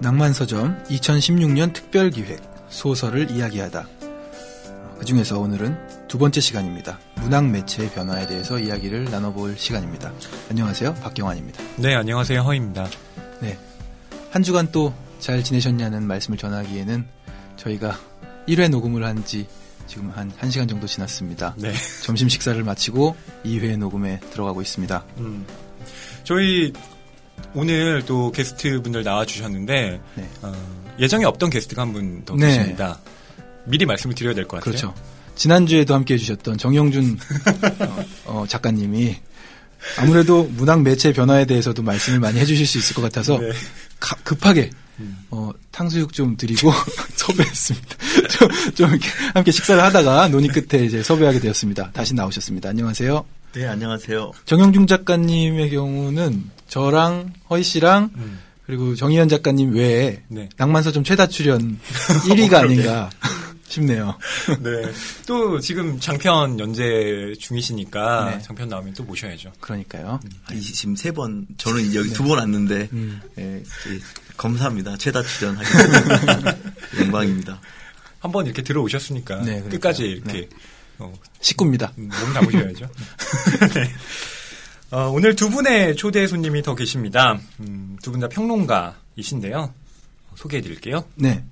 낭만서점 2016년 특별기획 소설을 이야기하다. 그 중에서 오늘은 두 번째 시간입니다. 문학 매체의 변화에 대해서 이야기를 나눠볼 시간입니다. 안녕하세요. 박경환입니다. 네, 안녕하세요. 허입니다. 네. 한 주간 또 잘 지내셨냐는 말씀을 전하기에는 저희가 1회 녹음을 한 지 지금 한 1시간 정도 지났습니다. 네. 점심 식사를 마치고 2회 녹음에 들어가고 있습니다. 음. 저희 오늘 또 게스트 분들 나와주셨는데, 네. 어, 예정에 없던 게스트가 한 분더 네. 계십니다. 미리 말씀을 드려야 될 것 같아요. 그렇죠. 지난주에도 함께 해주셨던 정영준 어, 어, 작가님이 아무래도 문학 매체 변화에 대해서도 말씀을 많이 해주실 수 있을 것 같아서 네. 가- 급하게 음. 어, 탕수육 좀 드리고 섭외했습니다. 좀, 좀 이렇게 함께 식사를 하다가 논의 끝에 이제 섭외하게 되었습니다. 다시 나오셨습니다. 안녕하세요. 네, 안녕하세요. 정영준 작가님의 경우는 저랑 허희 씨랑 음. 그리고 정희연 작가님 외에 네. 낭만서점 최다 출연 1위가 아닌가 싶네요. 네. 또 지금 장편 연재 중이시니까 네. 장편 나오면 또 모셔야죠. 그러니까요. 아, 지금 세 번, 저는 여기 두번 왔는데, 음. 예, 예, 감사합니다. 최다 돼서 영광입니다. 한 번 이렇게 들어오셨으니까 네. 끝까지 이렇게 네. 어, 식구입니다. 음, 몸 담으셔야죠. 네. 어, 오늘 두 분의 초대 손님이 더 계십니다. 음, 두 분 다 평론가이신데요. 소개해 드릴게요. 네.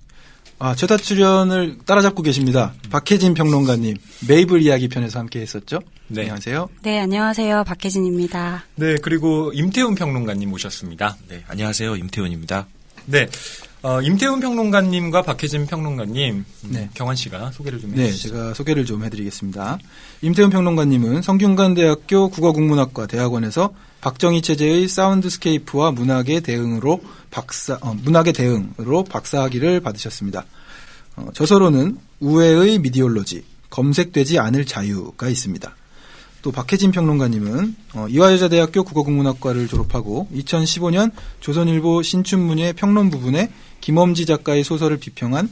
아, 최다 출연을 따라잡고 계십니다. 박혜진 평론가님, 메이블 이야기 편에서 함께 했었죠? 네. 안녕하세요. 네, 안녕하세요. 박혜진입니다. 네, 그리고 임태훈 평론가님 모셨습니다. 네, 안녕하세요. 임태훈입니다. 네. 어, 임태훈 평론가님과 박혜진 평론가님, 음, 네. 경환 씨가 소개를 좀 네, 해주시죠. 제가 소개를 좀 해드리겠습니다. 임태훈 평론가님은 성균관대학교 국어국문학과 대학원에서 박정희 체제의 사운드스케이프와 문학의 대응으로 박사, 어, 문학의 대응으로 박사학위를 받으셨습니다. 어, 저서로는 우회의 미디올로지, 검색되지 않을 자유가 있습니다. 또 박혜진 평론가님은 어, 이화여자대학교 국어국문학과를 졸업하고 2015년 조선일보 신춘문예 평론 부분에 김엄지 작가의 소설을 비평한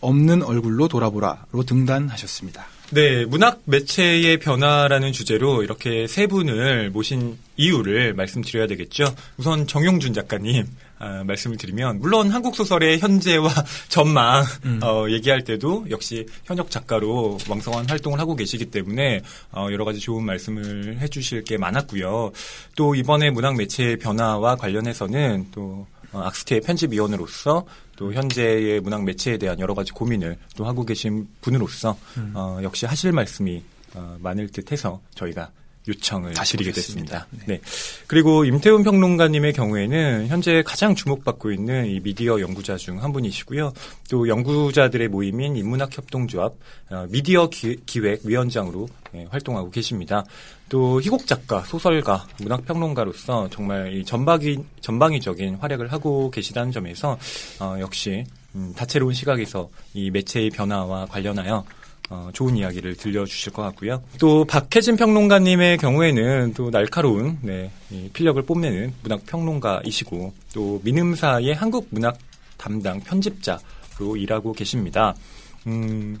없는 얼굴로 돌아보라로 등단하셨습니다. 네, 문학 매체의 변화라는 주제로 이렇게 세 분을 모신 이유를 말씀드려야 되겠죠. 우선 정용준 작가님 아, 말씀을 드리면 물론 한국 소설의 현재와 전망 어, 얘기할 때도 역시 현역 작가로 왕성한 활동을 하고 계시기 때문에 어, 여러 가지 좋은 말씀을 해주실 게 많았고요. 또 이번에 문학 매체의 변화와 관련해서는 또 어, 악스테의 편집위원으로서 또 현재의 문학 매체에 대한 여러 가지 고민을 또 하고 계신 분으로서 어, 역시 하실 말씀이 어, 많을 듯해서 저희가 요청을 다시 드리게. 됐습니다. 네. 그리고 임태훈 평론가님의 경우에는 현재 가장 주목받고 있는 이 미디어 연구자 중 한 분이시고요. 또 연구자들의 모임인 인문학 협동조합 어, 미디어 기, 획 위원장으로 예, 활동하고 계십니다. 또 희곡 작가, 소설가, 문학 평론가로서 정말 이 전방위 전방위적인 활약을 하고 계시다는 점에서 어, 역시 음, 다채로운 시각에서 이 매체의 변화와 관련하여 어, 좋은 이야기를 들려주실 것 같고요. 또 박혜진 평론가님의 경우에는 또 날카로운 네, 이 필력을 뽐내는 문학 평론가이시고 또 민음사의 한국 문학 담당 편집자로 일하고 계십니다. 음,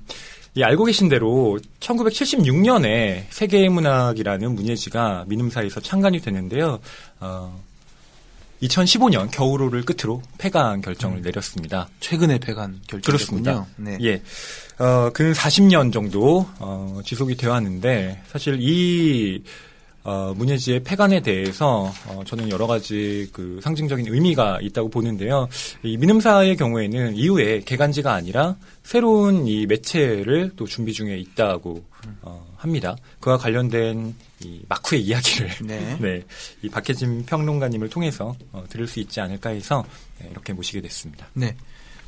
이 알고 계신 대로 1976년에 세계의 문학이라는 문예지가 민음사에서 창간이 되는데요. 어, 2015년 겨울호를 끝으로 폐간 결정을 내렸습니다. 최근에 폐간. 그렇습니다. 네. 예. 어, 근 40년 정도, 어, 지속이 되어 왔는데, 사실 이, 어, 문예지의 폐간에 대해서, 어, 저는 여러 가지 그 상징적인 의미가 있다고 보는데요. 이 민음사의 경우에는 이후에 개간지가 아니라 새로운 이 매체를 또 준비 중에 있다고, 어, 합니다. 그와 관련된 이 마쿠의 이야기를, 네. 네. 이 박혜진 평론가님을 통해서, 어, 들을 수 있지 않을까 해서, 네, 이렇게 모시게 됐습니다. 네.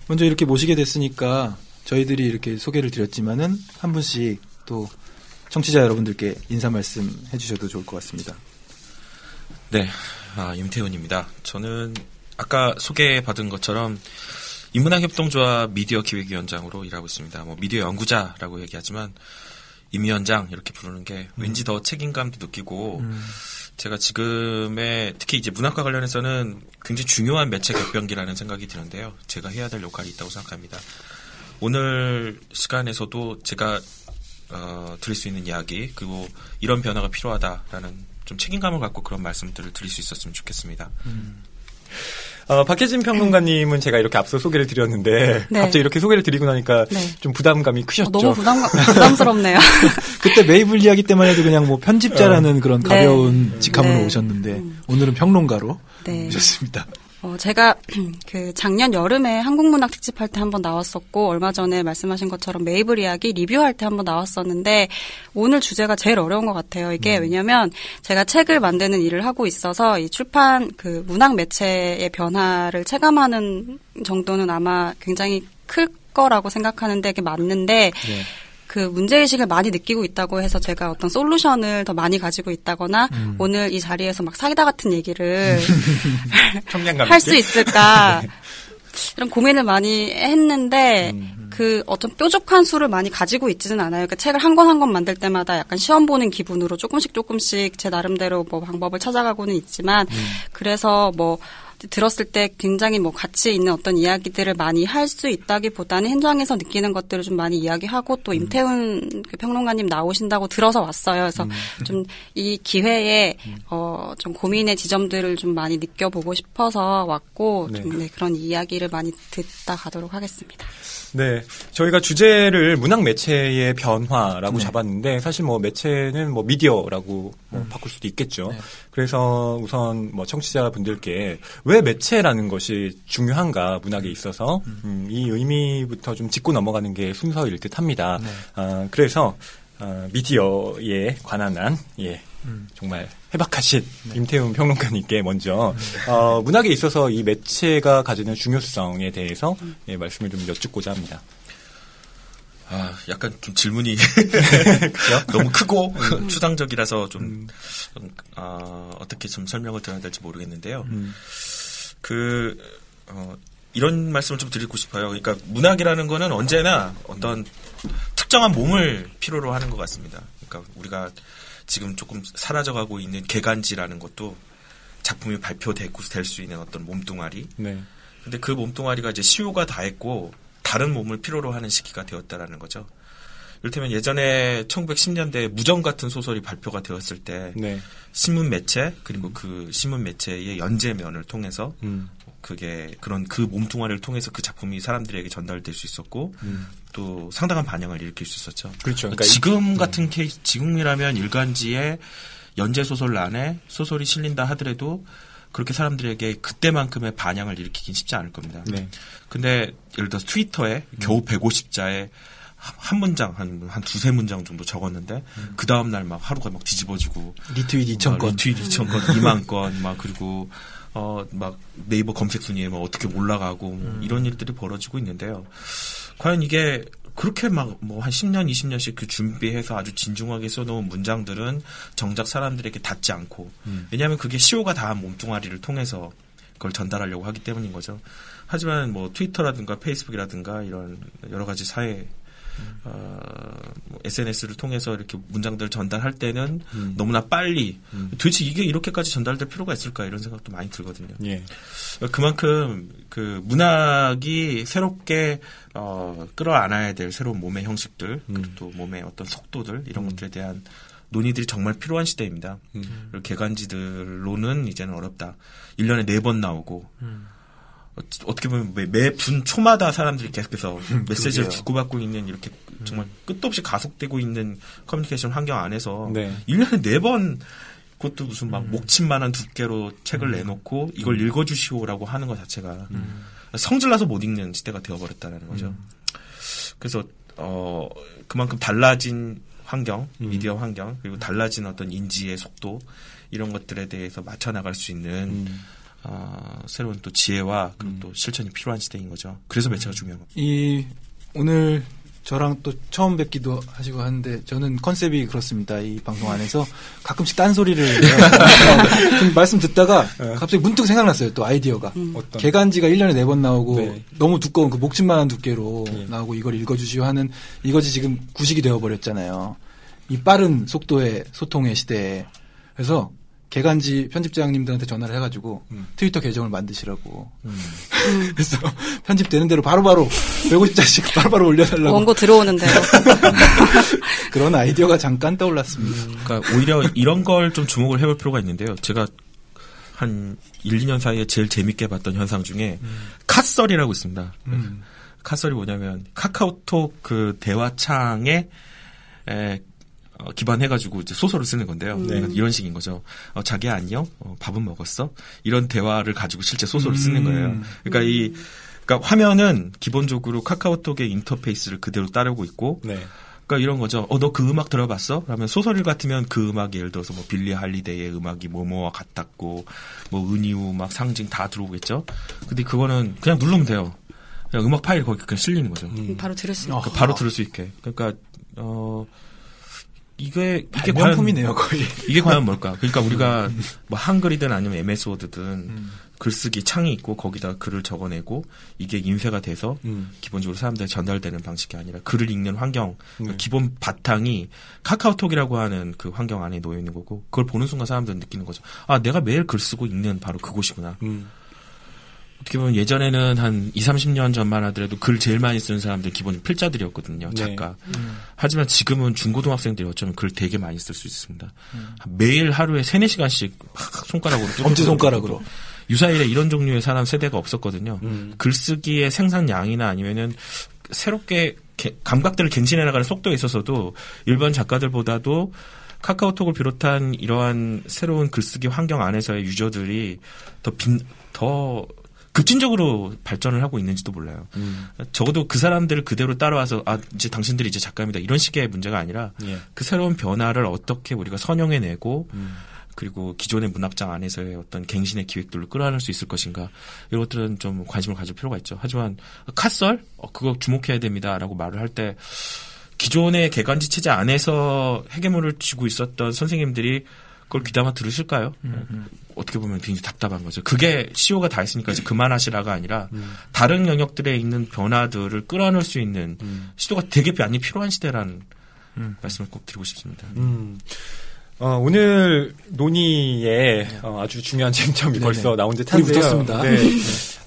먼저 이렇게 모시게 됐으니까 저희들이 이렇게 소개를 드렸지만은 한 분씩 또 청취자 여러분들께 인사 말씀 해주셔도 좋을 것 같습니다. 네, 아, 임태훈입니다. 저는 아까 소개받은 것처럼 인문학협동조합 미디어 기획위원장으로 일하고 있습니다. 뭐 미디어 연구자라고 얘기하지만 임 위원장 이렇게 부르는 게 왠지 더 책임감도 느끼고 제가 지금의 특히 이제 문학과 관련해서는 굉장히 중요한 매체 격변기라는 생각이 드는데요. 제가 해야 될 역할이 있다고 생각합니다. 오늘 시간에서도 제가 어, 드릴 수 있는 이야기 그리고 이런 변화가 필요하다라는 좀 책임감을 갖고 그런 말씀들을 드릴 수 있었으면 좋겠습니다. 어, 박혜진 평론가님은 제가 이렇게 앞서 소개를 드렸는데 네. 갑자기 이렇게 소개를 드리고 나니까 네. 좀 부담감이 크셨죠. 어, 너무 부담, 부담스럽네요. 그때 메이블 이야기 때만 해도 그냥 뭐 편집자라는 그런 네. 가벼운 직함으로 네. 오셨는데 오늘은 평론가로 네. 오셨습니다. 어, 제가 그 작년 여름에 한국문학 특집할 때 한번 나왔었고 얼마 전에 말씀하신 것처럼 메이블 이야기 리뷰할 때 한번 나왔었는데 오늘 주제가 제일 어려운 것 같아요. 이게 왜냐면 제가 책을 만드는 일을 하고 있어서 이 출판 그 문학 매체의 변화를 체감하는 정도는 아마 굉장히 클 거라고 생각하는데 그게 맞는데 네. 그 문제의식을 많이 느끼고 있다고 해서 제가 어떤 솔루션을 더 많이 가지고 있다거나 오늘 이 자리에서 막 사기다 같은 얘기를 할 수. 있을까? 이런 고민을 많이 했는데 그 어떤 뾰족한 수를 많이 가지고 있지는 않아요. 그 책을 한 권 한 권 만들 때마다 약간 시험 보는 기분으로 조금씩 조금씩 제 나름대로 뭐 방법을 찾아가고는 있지만 그래서 뭐 들었을 때 굉장히 뭐 가치 있는 어떤 이야기들을 많이 할 수 있다기보다는 현장에서 느끼는 것들을 좀 많이 이야기하고 또 임태훈 그 평론가님 나오신다고 들어서 왔어요. 그래서 좀이 기회에 어좀 고민의 지점들을 좀 많이 느껴보고 싶어서 왔고 네. 좀 네, 그런 이야기를 많이 듣다 가도록 하겠습니다. 네. 저희가 주제를 문학 매체의 변화라고 네. 잡았는데 사실 뭐 매체는 뭐 미디어라고 뭐 바꿀 수도 있겠죠. 네. 그래서 우선 뭐 청취자분들께 왜 매체라는 것이 중요한가 문학에 있어서? 음, 이 의미부터 좀 짚고 넘어가는 게 순서일 듯 합니다. 네. 아, 그래서 어, 미디어에 관한 한 예. 정말 해박하신 임태훈 평론가님께 먼저 어, 문학에 있어서 이 매체가 가지는 중요성에 대해서 예, 말씀을 좀 여쭙고자 합니다. 아, 약간 좀 질문이 너무 크고 추상적이라서 좀 어, 어떻게 좀 설명을 드려야 될지 모르겠는데요. 그 어, 이런 말씀을 좀 드리고 싶어요. 그러니까 문학이라는 거는 언제나 어떤 특정한 몸을 필요로 하는 것 같습니다. 그러니까 우리가 지금 조금 사라져가고 있는 개간지라는 것도 작품이 발표되고 될 수 있는 어떤 몸뚱아리. 네. 근데 그 몸뚱아리가 이제 시효가 다 했고 다른 몸을 필요로 하는 시기가 되었다라는 거죠. 이를테면 예전에 1910년대 무정 같은 소설이 발표가 되었을 때 네. 신문 매체 그리고 그 신문 매체의 연재면을 통해서 음. 그게 그런 그 몸뚱아리를 통해서 그 작품이 사람들에게 전달될 수 있었고 음. 또 상당한 반영을 일으킬 수 있었죠. 그렇죠. 그러니까 그러니까 이- 지금 같은 케이스 지금이라면 일간지에 연재 소설 안에 소설이 실린다 하더라도 그렇게 사람들에게 그때만큼의 반향을 일으키긴 쉽지 않을 겁니다. 네. 근데 예를 들어서 트위터에 겨우 150자에 한 문장 한, 한 두세 문장 정도 적었는데 그 다음 날 막 하루가 막 뒤집어지고 리트윗 2천 건. 리트윗 2천 건, 2만 건, 막 그리고 어 막 네이버 검색 순위에 막 어떻게 올라가고 뭐 이런 일들이 벌어지고 있는데요. 과연 이게 그렇게 막 뭐 한 10년, 20년씩 그 준비해서 아주 진중하게 써놓은 문장들은 정작 사람들에게 닿지 않고 왜냐하면 그게 시효가 다한 몸뚱아리를 통해서 그걸 전달하려고 하기 때문인 거죠. 하지만 뭐 트위터라든가 페이스북이라든가 이런 여러 가지 사회 어, 뭐 SNS를 통해서 이렇게 문장들을 전달할 때는 너무나 빨리 도대체 이게 이렇게까지 전달될 필요가 있을까 이런 생각도 많이 들거든요. 예. 그만큼 그 문학이 새롭게 어, 끌어안아야 될 새로운 몸의 형식들 그리고 또 몸의 어떤 속도들 이런 것들에 대한 논의들이 정말 필요한 시대입니다. 그리고 개간지들로는 이제는 어렵다. 1년에 네번 나오고 어, 어떻게 보면 매, 매분 초마다 사람들이 계속해서 메시지를. 주고받고 있는 이렇게 정말 끝도 없이 가속되고 있는 커뮤니케이션 환경 안에서 네. 1년에 네번 그것도 무슨 막 목침만한 두께로 책을 내놓고 이걸 읽어주시오라고 하는 것 자체가 성질나서 못 읽는 시대가 되어버렸다는 거죠. 그래서 어 그만큼 달라진 환경, 미디어 환경 그리고 달라진 어떤 인지의 속도 이런 것들에 대해서 맞춰 나갈 수 있는 어, 새로운 또 지혜와 그리고 또 실천이 필요한 시대인 거죠. 그래서 매체가 중요한 겁니다. 이 오늘 저랑 또 처음 뵙기도 하시고 하는데 저는 컨셉이 그렇습니다. 이 방송 안에서 가끔씩 딴 소리를 해요. 좀 말씀 듣다가 갑자기 문득 생각났어요. 또 아이디어가. 어떤 개간지가 1년에 4번 나오고 네. 너무 두꺼운 그 목침만한 두께로 예. 나오고 이걸 읽어주시오 하는 이것이 지금 구식이 되어버렸잖아요. 이 빠른 속도의 소통의 시대에. 그래서 개간지 편집장님들한테 전화를 해가지고 음. 트위터 계정을 만드시라고. 그래서 편집되는 대로 바로바로 150자씩 바로바로 올려달라고 원고 들어오는데요. 그런 아이디어가 잠깐 떠올랐습니다. 그러니까 오히려 이런 걸 좀 주목을 해볼 필요가 있는데요. 제가 한 1, 2년 사이에 제일 재밌게 봤던 현상 중에 카썰이라고 있습니다. 음. 카썰이 뭐냐면 카카오톡 그 대화창에 에, 어, 기반해가지고 이제 소설을 쓰는 건데요. 그러니까 이런 식인 거죠. 어, 자기야 안녕, 어, 밥은 먹었어? 이런 대화를 가지고 실제 소설을 쓰는 거예요. 그러니까 이 그러니까 화면은 기본적으로 카카오톡의 인터페이스를 그대로 따르고 있고, 네. 그러니까 이런 거죠. 어, 너 그 음악 들어봤어? 그러면 소설일 같으면 그 음악이 예를 들어서 뭐 빌리 할리데이의 음악이 뭐뭐와 같았고, 뭐 은이우 막 상징 다 들어오겠죠. 근데 그거는 그냥 누르면 돼요. 그냥 음악 파일 거기 그냥 실리는 거죠. 바로 들을 수 어. 있고. 그 바로 들을 수 있게. 그러니까 어 이게 이게 과연 발명품이네요 거의. 이게 과연 뭘까? 그러니까 우리가 뭐 한글이든 아니면 MS 워드든 글쓰기 창이 있고 거기다 글을 적어내고 이게 인쇄가 돼서 음. 기본적으로 사람들에 전달되는 방식이 아니라 글을 읽는 환경 그 기본 바탕이 카카오톡이라고 하는 그 환경 안에 놓여 있는 거고 그걸 보는 순간 사람들은 느끼는 거죠. 아 내가 매일 글 쓰고 읽는 바로 그곳이구나. 음. 어떻게 보면 예전에는 한 2, 30년 전만 하더라도 글 제일 많이 쓰는 사람들 기본 필자들이었거든요. 네. 작가. 하지만 지금은 중고등학생들이 어쩌면 글 되게 많이 쓸 수 있습니다. 매일 하루에 3, 4시간씩 막 손가락으로 엄지손가락으로. 유사일에 이런 종류의 사람 세대가 없었거든요. 음. 글쓰기의 생산량이나 아니면은 새롭게 개- 감각들을 갱신해 나가는 속도에 있어서도 일반 작가들보다도 카카오톡을 비롯한 이러한 새로운 글쓰기 환경 안에서의 유저들이 더 빈, 더 급진적으로 발전을 하고 있는지도 몰라요. 음. 적어도 그 사람들을 그대로 따라와서 아 이제 당신들이 이제 작가입니다 이런 식의 문제가 아니라 예. 그 새로운 변화를 어떻게 우리가 선용해내고 음. 그리고 기존의 문학장 안에서의 어떤 갱신의 기획들을 끌어안을 수 있을 것인가 이런 것들은 좀 관심을 가질 필요가 있죠. 하지만 카썰 어, 그거 주목해야 됩니다라고 말을 할 때 기존의 개간지 체제 안에서 해계문을 쥐고 있었던 선생님들이 그걸 귀담아 들으실까요? 어떻게 보면 굉장히 답답한 거죠. 그게 CEO가 다 했으니까 이제 그만하시라가 아니라 다른 영역들에 있는 변화들을 끌어안을 수 있는 시도가 되게 많이 필요한 시대라는 말씀을 꼭 드리고 싶습니다. 음. 어, 오늘 논의에 어, 아주 중요한 쟁점이 네네. 벌써 나온 듯 불이 한데요. 붙었습니다. 네.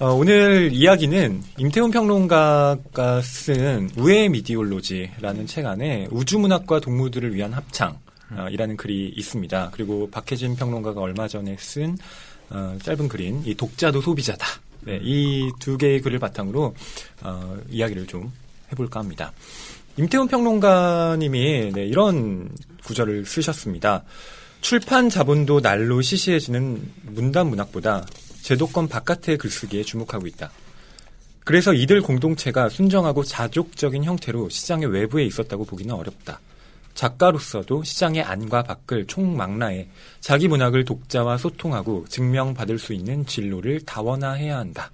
어, 오늘 이야기는 임태훈 평론가가 쓴 우의 미디올로지라는 책 안에 우주문학과 동무들을 위한 합창 어, 이라는 글이 있습니다. 그리고 박혜진 평론가가 얼마 전에 쓴 어, 짧은 글인 이 독자도 소비자다. 네, 이 두 개의 글을 바탕으로 어, 이야기를 좀 해볼까 합니다. 임태훈 평론가님이 네, 이런 구절을 쓰셨습니다. 출판 자본도 날로 시시해지는 문단 문학보다 제도권 바깥의 글쓰기에 주목하고 있다. 그래서 이들 공동체가 순정하고 자족적인 형태로 시장의 외부에 있었다고 보기는 어렵다. 작가로서도 시장의 안과 밖을 총망라해 자기 문학을 독자와 소통하고 증명받을 수 있는 진로를 다원화해야 한다.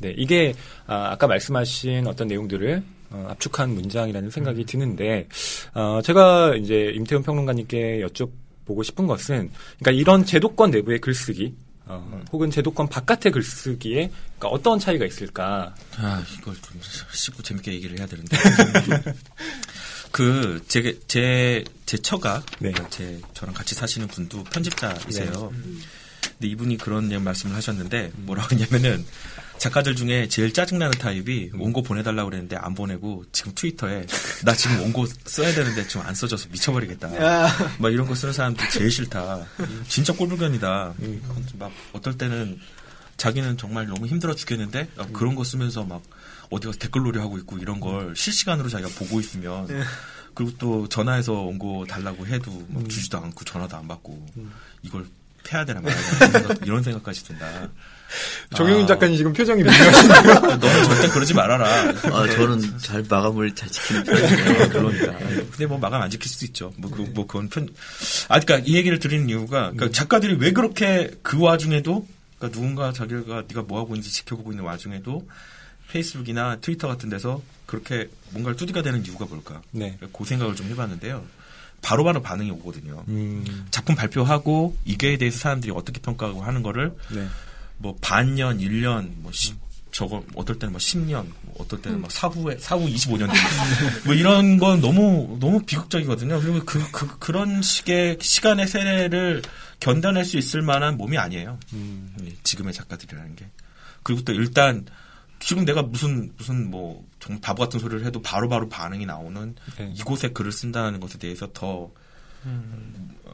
네, 이게 아, 아까 말씀하신 어떤 내용들을 어, 압축한 문장이라는 생각이 드는데 어, 제가 이제 임태훈 평론가님께 여쭤보고 싶은 것은 그러니까 이런 제도권 내부의 글쓰기 어, 혹은 제도권 바깥의 글쓰기에 그러니까 어떤 차이가 있을까? 아, 이걸 좀 씹고 재밌게 얘기를 해야 되는데. 그, 제, 제, 제 처가, 네. 제, 저랑 같이 사시는 분도 편집자이세요. 근데 이분이 그런 말씀을 하셨는데, 뭐라고 했냐면은, 작가들 중에 제일 짜증나는 타입이 원고 보내달라고 그랬는데 안 보내고 지금 트위터에 나 지금 원고 써야 되는데 지금 안 써져서 미쳐버리겠다. 막 이런 거 쓰는 사람들 제일 싫다. 진짜 꼴불견이다. 막 어떨 때는 자기는 정말 너무 힘들어 죽겠는데 어, 그런 거 쓰면서 막 어디 가서 댓글놀이 하고 있고 이런 걸 실시간으로 자기가 보고 있으면 그리고 또 전화해서 원고 달라고 해도 막 주지도 않고 전화도 안 받고 이걸 패야 되나 말아야 되나 이런 생각- 이런 생각까지 든다. 정영윤 아. 작가님 지금 표정이 미묘하신데요. 너는 절대 그러지 말아라. 아, 저는 잘 마감을 잘 지키는 편이에요. 그러니까. 근데 뭐 마감 안 지킬 수도 있죠. 뭐, 그, 뭐, 그건 편, 아, 그니까 이 얘기를 드리는 이유가, 그러니까 작가들이 왜 그렇게 그 와중에도, 그러니까 누군가 자기가 네가 뭐 하고 있는지 지켜보고 있는 와중에도 페이스북이나 트위터 같은 데서 그렇게 뭔가를 두드가 되는 이유가 뭘까? 네. 그 생각을 좀 해봤는데요. 바로 바로 반응이 오거든요. 음, 작품 발표하고 이거에 대해서 사람들이 어떻게 평가하고 하는 거를 네. 뭐 반년, 1년, 뭐 시- 저거 어떨 때는 뭐 10년, 뭐 어떨 때는 막 사후에 사후 25년 뭐 이런 건 너무 너무 비극적이거든요. 그리고 그, 그 그런 식의 시간의 세례를 견뎌낼 수 있을 만한 몸이 아니에요. 음, 예, 지금의 작가들이라는 게. 그리고 또 일단 지금 내가 무슨 무슨 뭐 정말 바보 같은 소리를 해도 바로 바로 반응이 나오는 네. 이곳에 글을 쓴다는 것에 대해서 더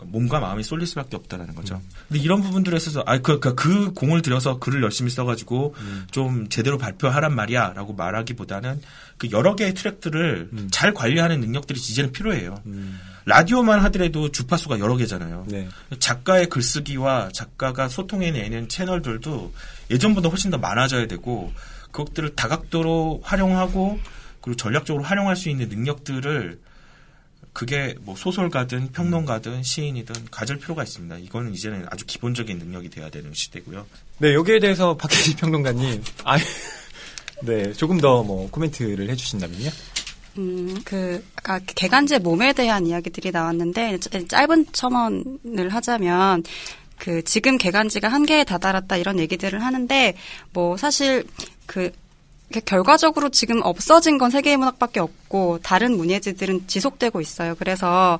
몸과 마음이 쏠릴 수밖에 없다라는 거죠. 근데 이런 부분들에 있어서 아그 그, 그 공을 들여서 글을 열심히 써가지고 좀 제대로 발표하란 말이야라고 말하기보다는 그 여러 개의 트랙들을 잘 관리하는 능력들이 이제는 필요해요. 라디오만 하더라도 주파수가 여러 개잖아요. 네. 작가의 글쓰기와 작가가 소통해내는 채널들도 예전보다 훨씬 더 많아져야 되고 그것들을 다각도로 활용하고 그리고 전략적으로 활용할 수 있는 능력들을 그게 뭐 소설가든 평론가든 시인이든 가질 필요가 있습니다. 이거는 이제는 아주 기본적인 능력이 돼야 되는 시대고요. 네, 여기에 대해서 박혜지 평론가님, 아, 네, 조금 더 뭐 코멘트를 해주신다면요. 음, 그, 아까 개간제 몸에 대한 이야기들이 나왔는데, 짜- 짧은 첨언을 하자면, 그, 지금 개간지가 한계에 다다랐다 이런 얘기들을 하는데, 뭐, 사실, 그, 그 결과적으로 지금 없어진 건 세계의 문학밖에 없고, 다른 문예지들은 지속되고 있어요. 그래서,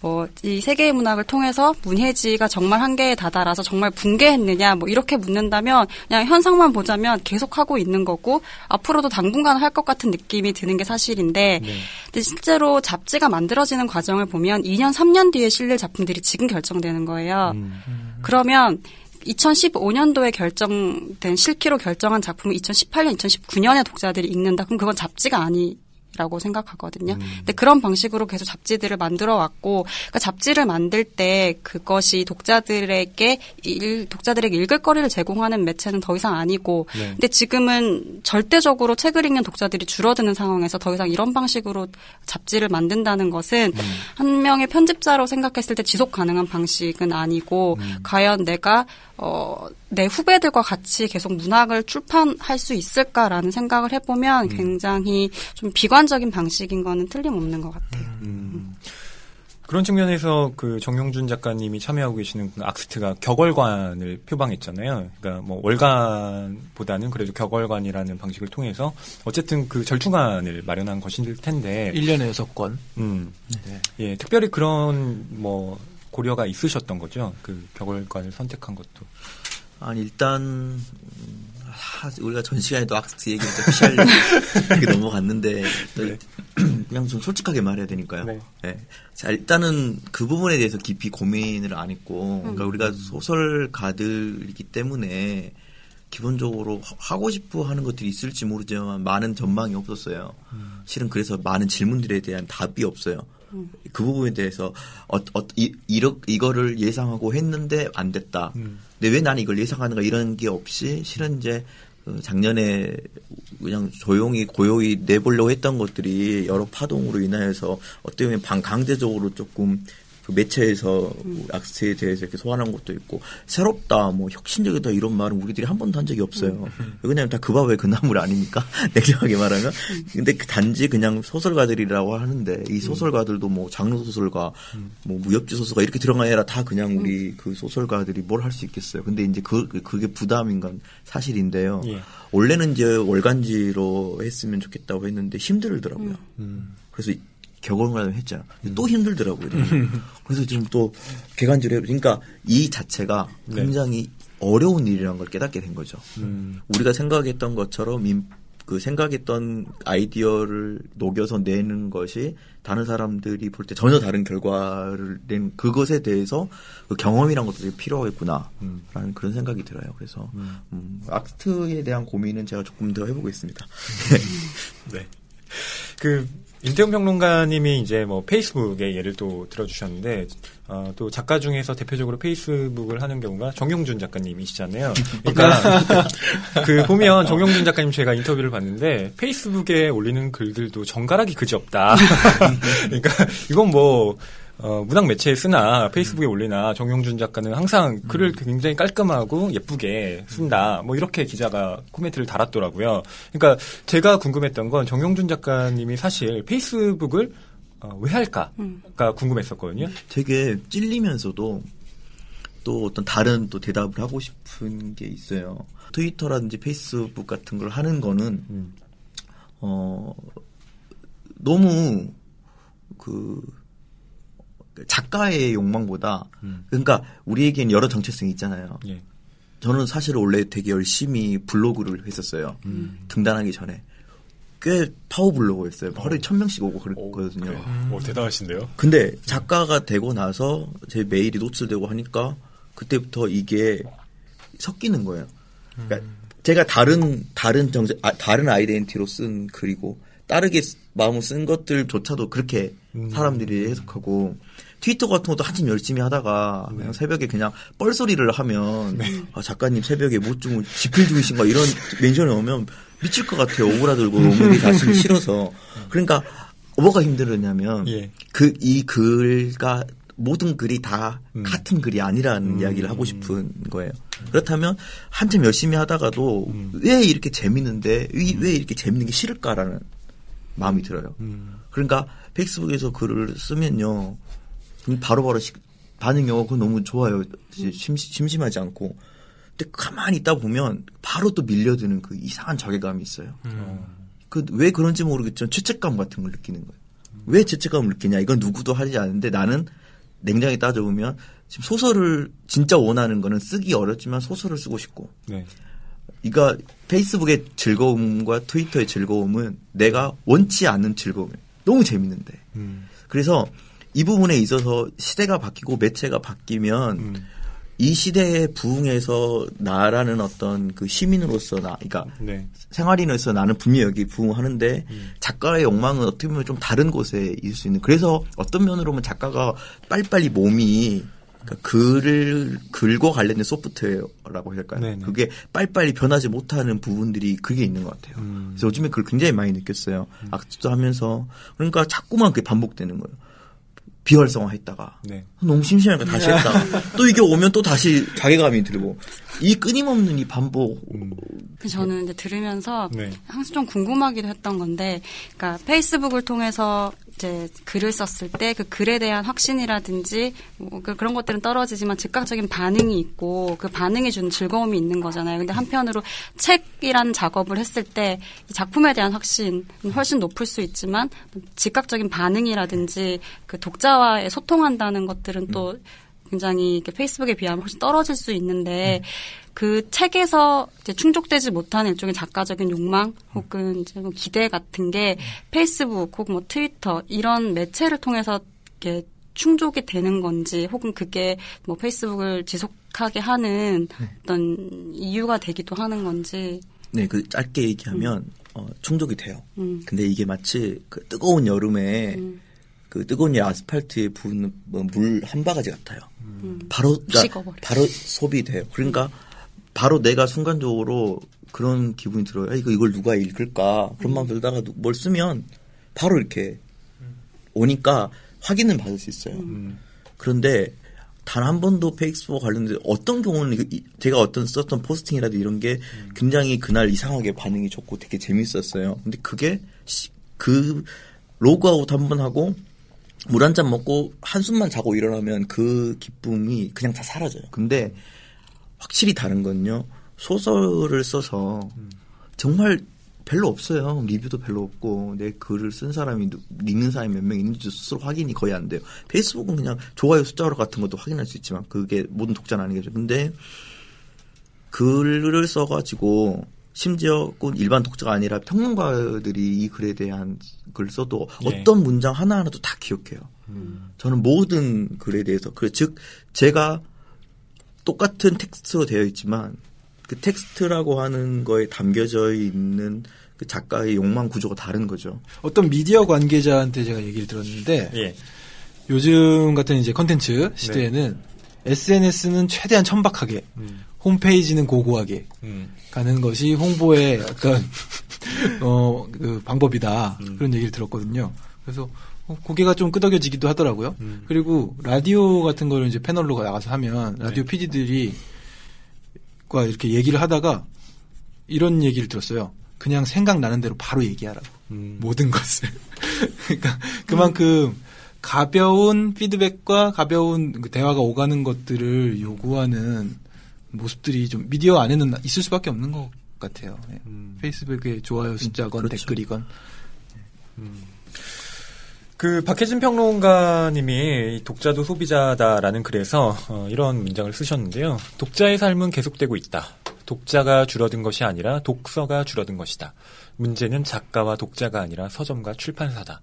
뭐, 이 세계의 문학을 통해서 문예지가 정말 한계에 다다라서 정말 붕괴했느냐, 뭐, 이렇게 묻는다면, 그냥 현상만 보자면 계속하고 있는 거고, 앞으로도 당분간 할 것 같은 느낌이 드는 게 사실인데, 근데 실제로 잡지가 만들어지는 과정을 보면 2년, 3년 뒤에 실릴 작품들이 지금 결정되는 거예요. 그러면 2015년도에 결정된 실기로 결정한 작품을 2018년, 2019년에 독자들이 읽는다. 그럼 그건 잡지가 아니. 라고 생각하거든요. 근데 그런 방식으로 계속 잡지들을 만들어 왔고, 그러니까 잡지를 만들 때 그것이 독자들에게 일, 독자들에게 읽을 거리를 제공하는 매체는 더 이상 아니고, 네. 근데 지금은 절대적으로 책을 읽는 독자들이 줄어드는 상황에서 더 이상 이런 방식으로 잡지를 만든다는 것은 한 명의 편집자로 생각했을 때 지속 가능한 방식은 아니고 과연 내가 어, 내 후배들과 같이 계속 문학을 출판할 수 있을까라는 생각을 해보면 굉장히 좀 비관 적인 방식인 거는 틀림없는 것 같아요. 음. 그런 측면에서 그 정용준 작가님이 참여하고 계시는 그 악스트가 격월관을 표방했잖아요. 그러니까 뭐 월간보다는 그래도 격월관이라는 방식을 통해서 어쨌든 그 절충안을 마련한 것일 텐데, 1년에 6권. 음, 예, 특별히 그런 뭐 고려가 있으셨던 거죠. 그 격월관을 선택한 것도. 아니 일단 음, 하, 우리가 전 시간에도 악스 얘기를 좀 피하려고 이렇게 넘어갔는데 또 그냥 좀 솔직하게 말해야 되니까요. 네. 네. 자 일단은 그 부분에 대해서 깊이 고민을 안 했고 그러니까 우리가 소설가들이기 때문에 기본적으로 하- 하고 싶어 하는 것들이 있을지 모르지만 많은 전망이 없었어요. 실은 그래서 많은 질문들에 대한 답이 없어요. 그 부분에 대해서 어, 어, 이, 이러, 이거를 예상하고 했는데 안 됐다. 근데 왜 나는 이걸 예상하는가 이런 게 없이 실은 이제 그 작년에 그냥 조용히 고요히 내보려고 했던 것들이 여러 파동으로 인하여서 어떻게 보면 반강제적으로 조금 그 매체에서 악스에 대해서 이렇게 소환한 것도 있고 새롭다 뭐 혁신적이다 이런 말은 우리들이 한 번도 한 적이 없어요. 왜냐하면 다 그 밥에 그 나물 아닙니까? 냉정하게 말하면. 근데 그 단지 그냥 소설가들이라고 하는데 이 소설가들도 뭐 장르 소설가, 뭐 무협지 소설가 이렇게 들어가야 다 그냥 우리 그 소설가들이 뭘 할 수 있겠어요. 근데 이제 그 그게 부담인 건 사실인데요. 예. 원래는 이제 월간지로 했으면 좋겠다고 했는데 힘들더라고요. 그래서 격언을 했잖아. 또 힘들더라고요. 그래서 지금 또 개간지로 해. 그러니까 이 자체가 굉장히 어려운 일이라는 걸 깨닫게 된 거죠. 우리가 생각했던 것처럼 임- 그 생각했던 아이디어를 녹여서 내는 것이 다른 사람들이 볼 때 전혀 다른 결과를 낸 그것에 대해서 그 경험이란 것도 되게 필요하겠구나라는 그런 생각이 들어요. 그래서 음, 악트에 대한 고민은 제가 조금 더 해보겠습니다. 네. 그 임태훈 평론가님이 이제 뭐 페이스북의 예를 또 들어주셨는데 어, 또 작가 중에서 대표적으로 페이스북을 하는 경우가 정용준 작가님이시잖아요. 그러니까 그 보면 정용준 작가님 제가 인터뷰를 봤는데 페이스북에 올리는 글들도 정갈하기 그지 없다. 그러니까 이건 뭐 어, 문학 매체에 쓰나 페이스북에 올리나 정용준 작가는 항상 글을 굉장히 깔끔하고 예쁘게 쓴다. 뭐 이렇게 기자가 코멘트를 달았더라고요. 그러니까 제가 궁금했던 건 정용준 작가님이 사실 페이스북을 어, 왜 할까가 궁금했었거든요. 되게 찔리면서도 또 어떤 다른 또 대답을 하고 싶은 게 있어요. 트위터라든지 페이스북 같은 걸 하는 거는 음. 어 너무 그 작가의 욕망보다 음. 그러니까 우리에겐 여러 정체성이 있잖아요. 예. 저는 사실 원래 되게 열심히 블로그를 했었어요. 등단하기 전에. 꽤 파워 블로거였어요. 하루에 천 명씩 오고 그랬거든요. 그래요. 오, 대단하신데요. 근데 작가가 되고 나서 제 메일이 노출되고 하니까 그때부터 이게 섞이는 거예요. 그러니까 제가 다른 다른 정세 아, 다른 아이덴티로 쓴 글이고 다르게 쓰- 마음을 쓴 것들조차도 그렇게 사람들이 해석하고 트위터 같은 것도 한참 열심히 하다가 그냥 새벽에 그냥 뻘소리를 하면 아, 작가님 새벽에 못 주무 지필 중이신가 이런 멘션이 오면 미칠 것 같아요. 오그라들고 오늘이 자신이 싫어서. 그러니까 뭐가 힘들었냐면 예. 그이 글과 모든 글이 다 같은 글이 아니라는 이야기를 하고 싶은 거예요. 그렇다면 한참 열심히 하다가도 왜 이렇게 재밌는데 왜, 왜 이렇게 재밌는 게 싫을까라는 마음이 들어요. 그러니까 페이스북에서 글을 쓰면요. 바로바로 시- 반응이 오고 그건 너무 좋아요. 심, 심심하지 않고. 근데 가만히 있다 보면 바로 또 밀려드는 그 이상한 자괴감이 있어요. 그왜 그런지 모르겠지만 죄책감 같은 걸 느끼는 거예요. 왜 죄책감을 느끼냐? 이건 누구도 하지 않는데 나는 냉정히 따져보면 지금 소설을 진짜 원하는 거는 쓰기 어렵지만 소설을 쓰고 싶고 네. 이가 페이스북의 즐거움과 트위터의 즐거움은 내가 원치 않는 즐거움이에요. 너무 재밌는데. 음. 그래서 이 부분에 있어서 시대가 바뀌고 매체가 바뀌면 음. 이 시대에 부응해서 나라는 어떤 그 시민으로서 나, 그러니까 네. 생활인으로서 나는 분명히 여기 부응하는데 작가의 욕망은 어떻게 보면 좀 다른 곳에 있을 수 있는. 그래서 어떤 면으로 보면 작가가 빨리빨리 몸이 그러니까 글을 글과 관련된 소프트웨어라고 해야 할까요? 네네. 그게 빨리빨리 변하지 못하는 부분들이 그게 있는 것 같아요. 음. 그래서 요즘에 그걸 굉장히 많이 느꼈어요. 악습도 하면서 그러니까 자꾸만 그게 반복되는 거예요. 비활성화했다가 네. 너무 심심하니까 다시 했다가 또 이게 오면 또 다시 자괴감이 들고 이 끊임없는 이 반복 그래서 저는 이제 들으면서 네. 항상 좀 궁금하기도 했던 건데, 그러니까 페이스북을 통해서 이제 글을 썼을 때 그 글에 대한 확신이라든지 뭐 그- 그런 것들은 떨어지지만 즉각적인 반응이 있고 그 반응이 주는 즐거움이 있는 거잖아요. 근데 한편으로 책이라는 작업을 했을 때 이 작품에 대한 확신은 훨씬 높을 수 있지만 즉각적인 반응이라든지 그 독자와의 소통한다는 것들은 또 굉장히 이렇게 페이스북에 비하면 훨씬 떨어질 수 있는데 그 책에서 이제 충족되지 못하는 일종의 작가적인 욕망 혹은 이제 뭐 기대 같은 게 페이스북 혹은 뭐 트위터 이런 매체를 통해서 이렇게 충족이 되는 건지 혹은 그게 뭐 페이스북을 지속하게 하는 어떤 이유가 되기도 하는 건지 네, 그 짧게 얘기하면 어, 충족이 돼요. 음. 근데 이게 마치 그 뜨거운 여름에 그 뜨거운 이 아스팔트에 부은 뭐물한 바가지 같아요. 바로 그러니까. 바로 소비돼요. 그러니까 바로 내가 순간적으로 그런 기분이 들어요. 아, 이거 이걸 누가 읽을까 그런 마음 들다가 누- 뭘 쓰면 바로 이렇게 오니까 확인은 받을 수 있어요. 그런데 단 한 번도 페이스북 관련된 어떤 경우는 제가 어떤 썼던 posting이라도 이런 게 굉장히 그날 이상하게 반응이 좋고 되게 재밌었어요. 근데 그게 시- 그 로그아웃 한 번 하고 물 한 잔 먹고 한숨만 자고 일어나면 그 기쁨이 그냥 다 사라져요. 근데 확실히 다른 건요. 소설을 써서 정말 별로 없어요. 리뷰도 별로 없고 내 글을 쓴 사람이 누- 읽는 사람이 몇 명 있는지 스스로 확인이 거의 안 돼요. 페이스북은 그냥 좋아요 숫자로 같은 것도 확인할 수 있지만 그게 모든 독자는 아니겠죠. 근데 글을 써가지고 심지어 꼭 일반 독자가 아니라 평론가들이 이 글에 대한 글을 써도 네. 어떤 문장 하나하나도 다 기억해요. 저는 모든 글에 대해서 그 즉 제가 똑같은 텍스트로 되어 있지만 그 텍스트라고 하는 거에 담겨져 있는 그 작가의 욕망 구조가 다른 거죠. 어떤 미디어 관계자한테 제가 얘기를 들었는데 예. 요즘 같은 이제 컨텐츠 시대에는 SNS는 최대한 천박하게 홈페이지는 고고하게 음. 가는 것이 홍보의 어떤 어, 그 방법이다 그런 얘기를 들었거든요. 그래서 어, 고개가 좀 끄덕여지기도 하더라고요. 그리고 라디오 같은 거를 이제 패널로 나가서 하면 라디오 PD들이 과 이렇게 얘기를 하다가 이런 얘기를 들었어요. 그냥 생각나는 대로 바로 얘기하라고. 음. 모든 것을. 그러니까 그만큼 가벼운 피드백과 가벼운 그 대화가 오가는 것들을 요구하는 모습들이 좀 미디어 안에는 있을 수밖에 없는 것 같아요. 예. 페이스북에 좋아요 숫자건 그렇죠. 댓글이건. 그 박혜진 평론가님이 이 독자도 소비자다라는 글에서 어, 이런 문장을 쓰셨는데요. 독자의 삶은 계속되고 있다. 독자가 줄어든 것이 아니라 독서가 줄어든 것이다. 문제는 작가와 독자가 아니라 서점과 출판사다.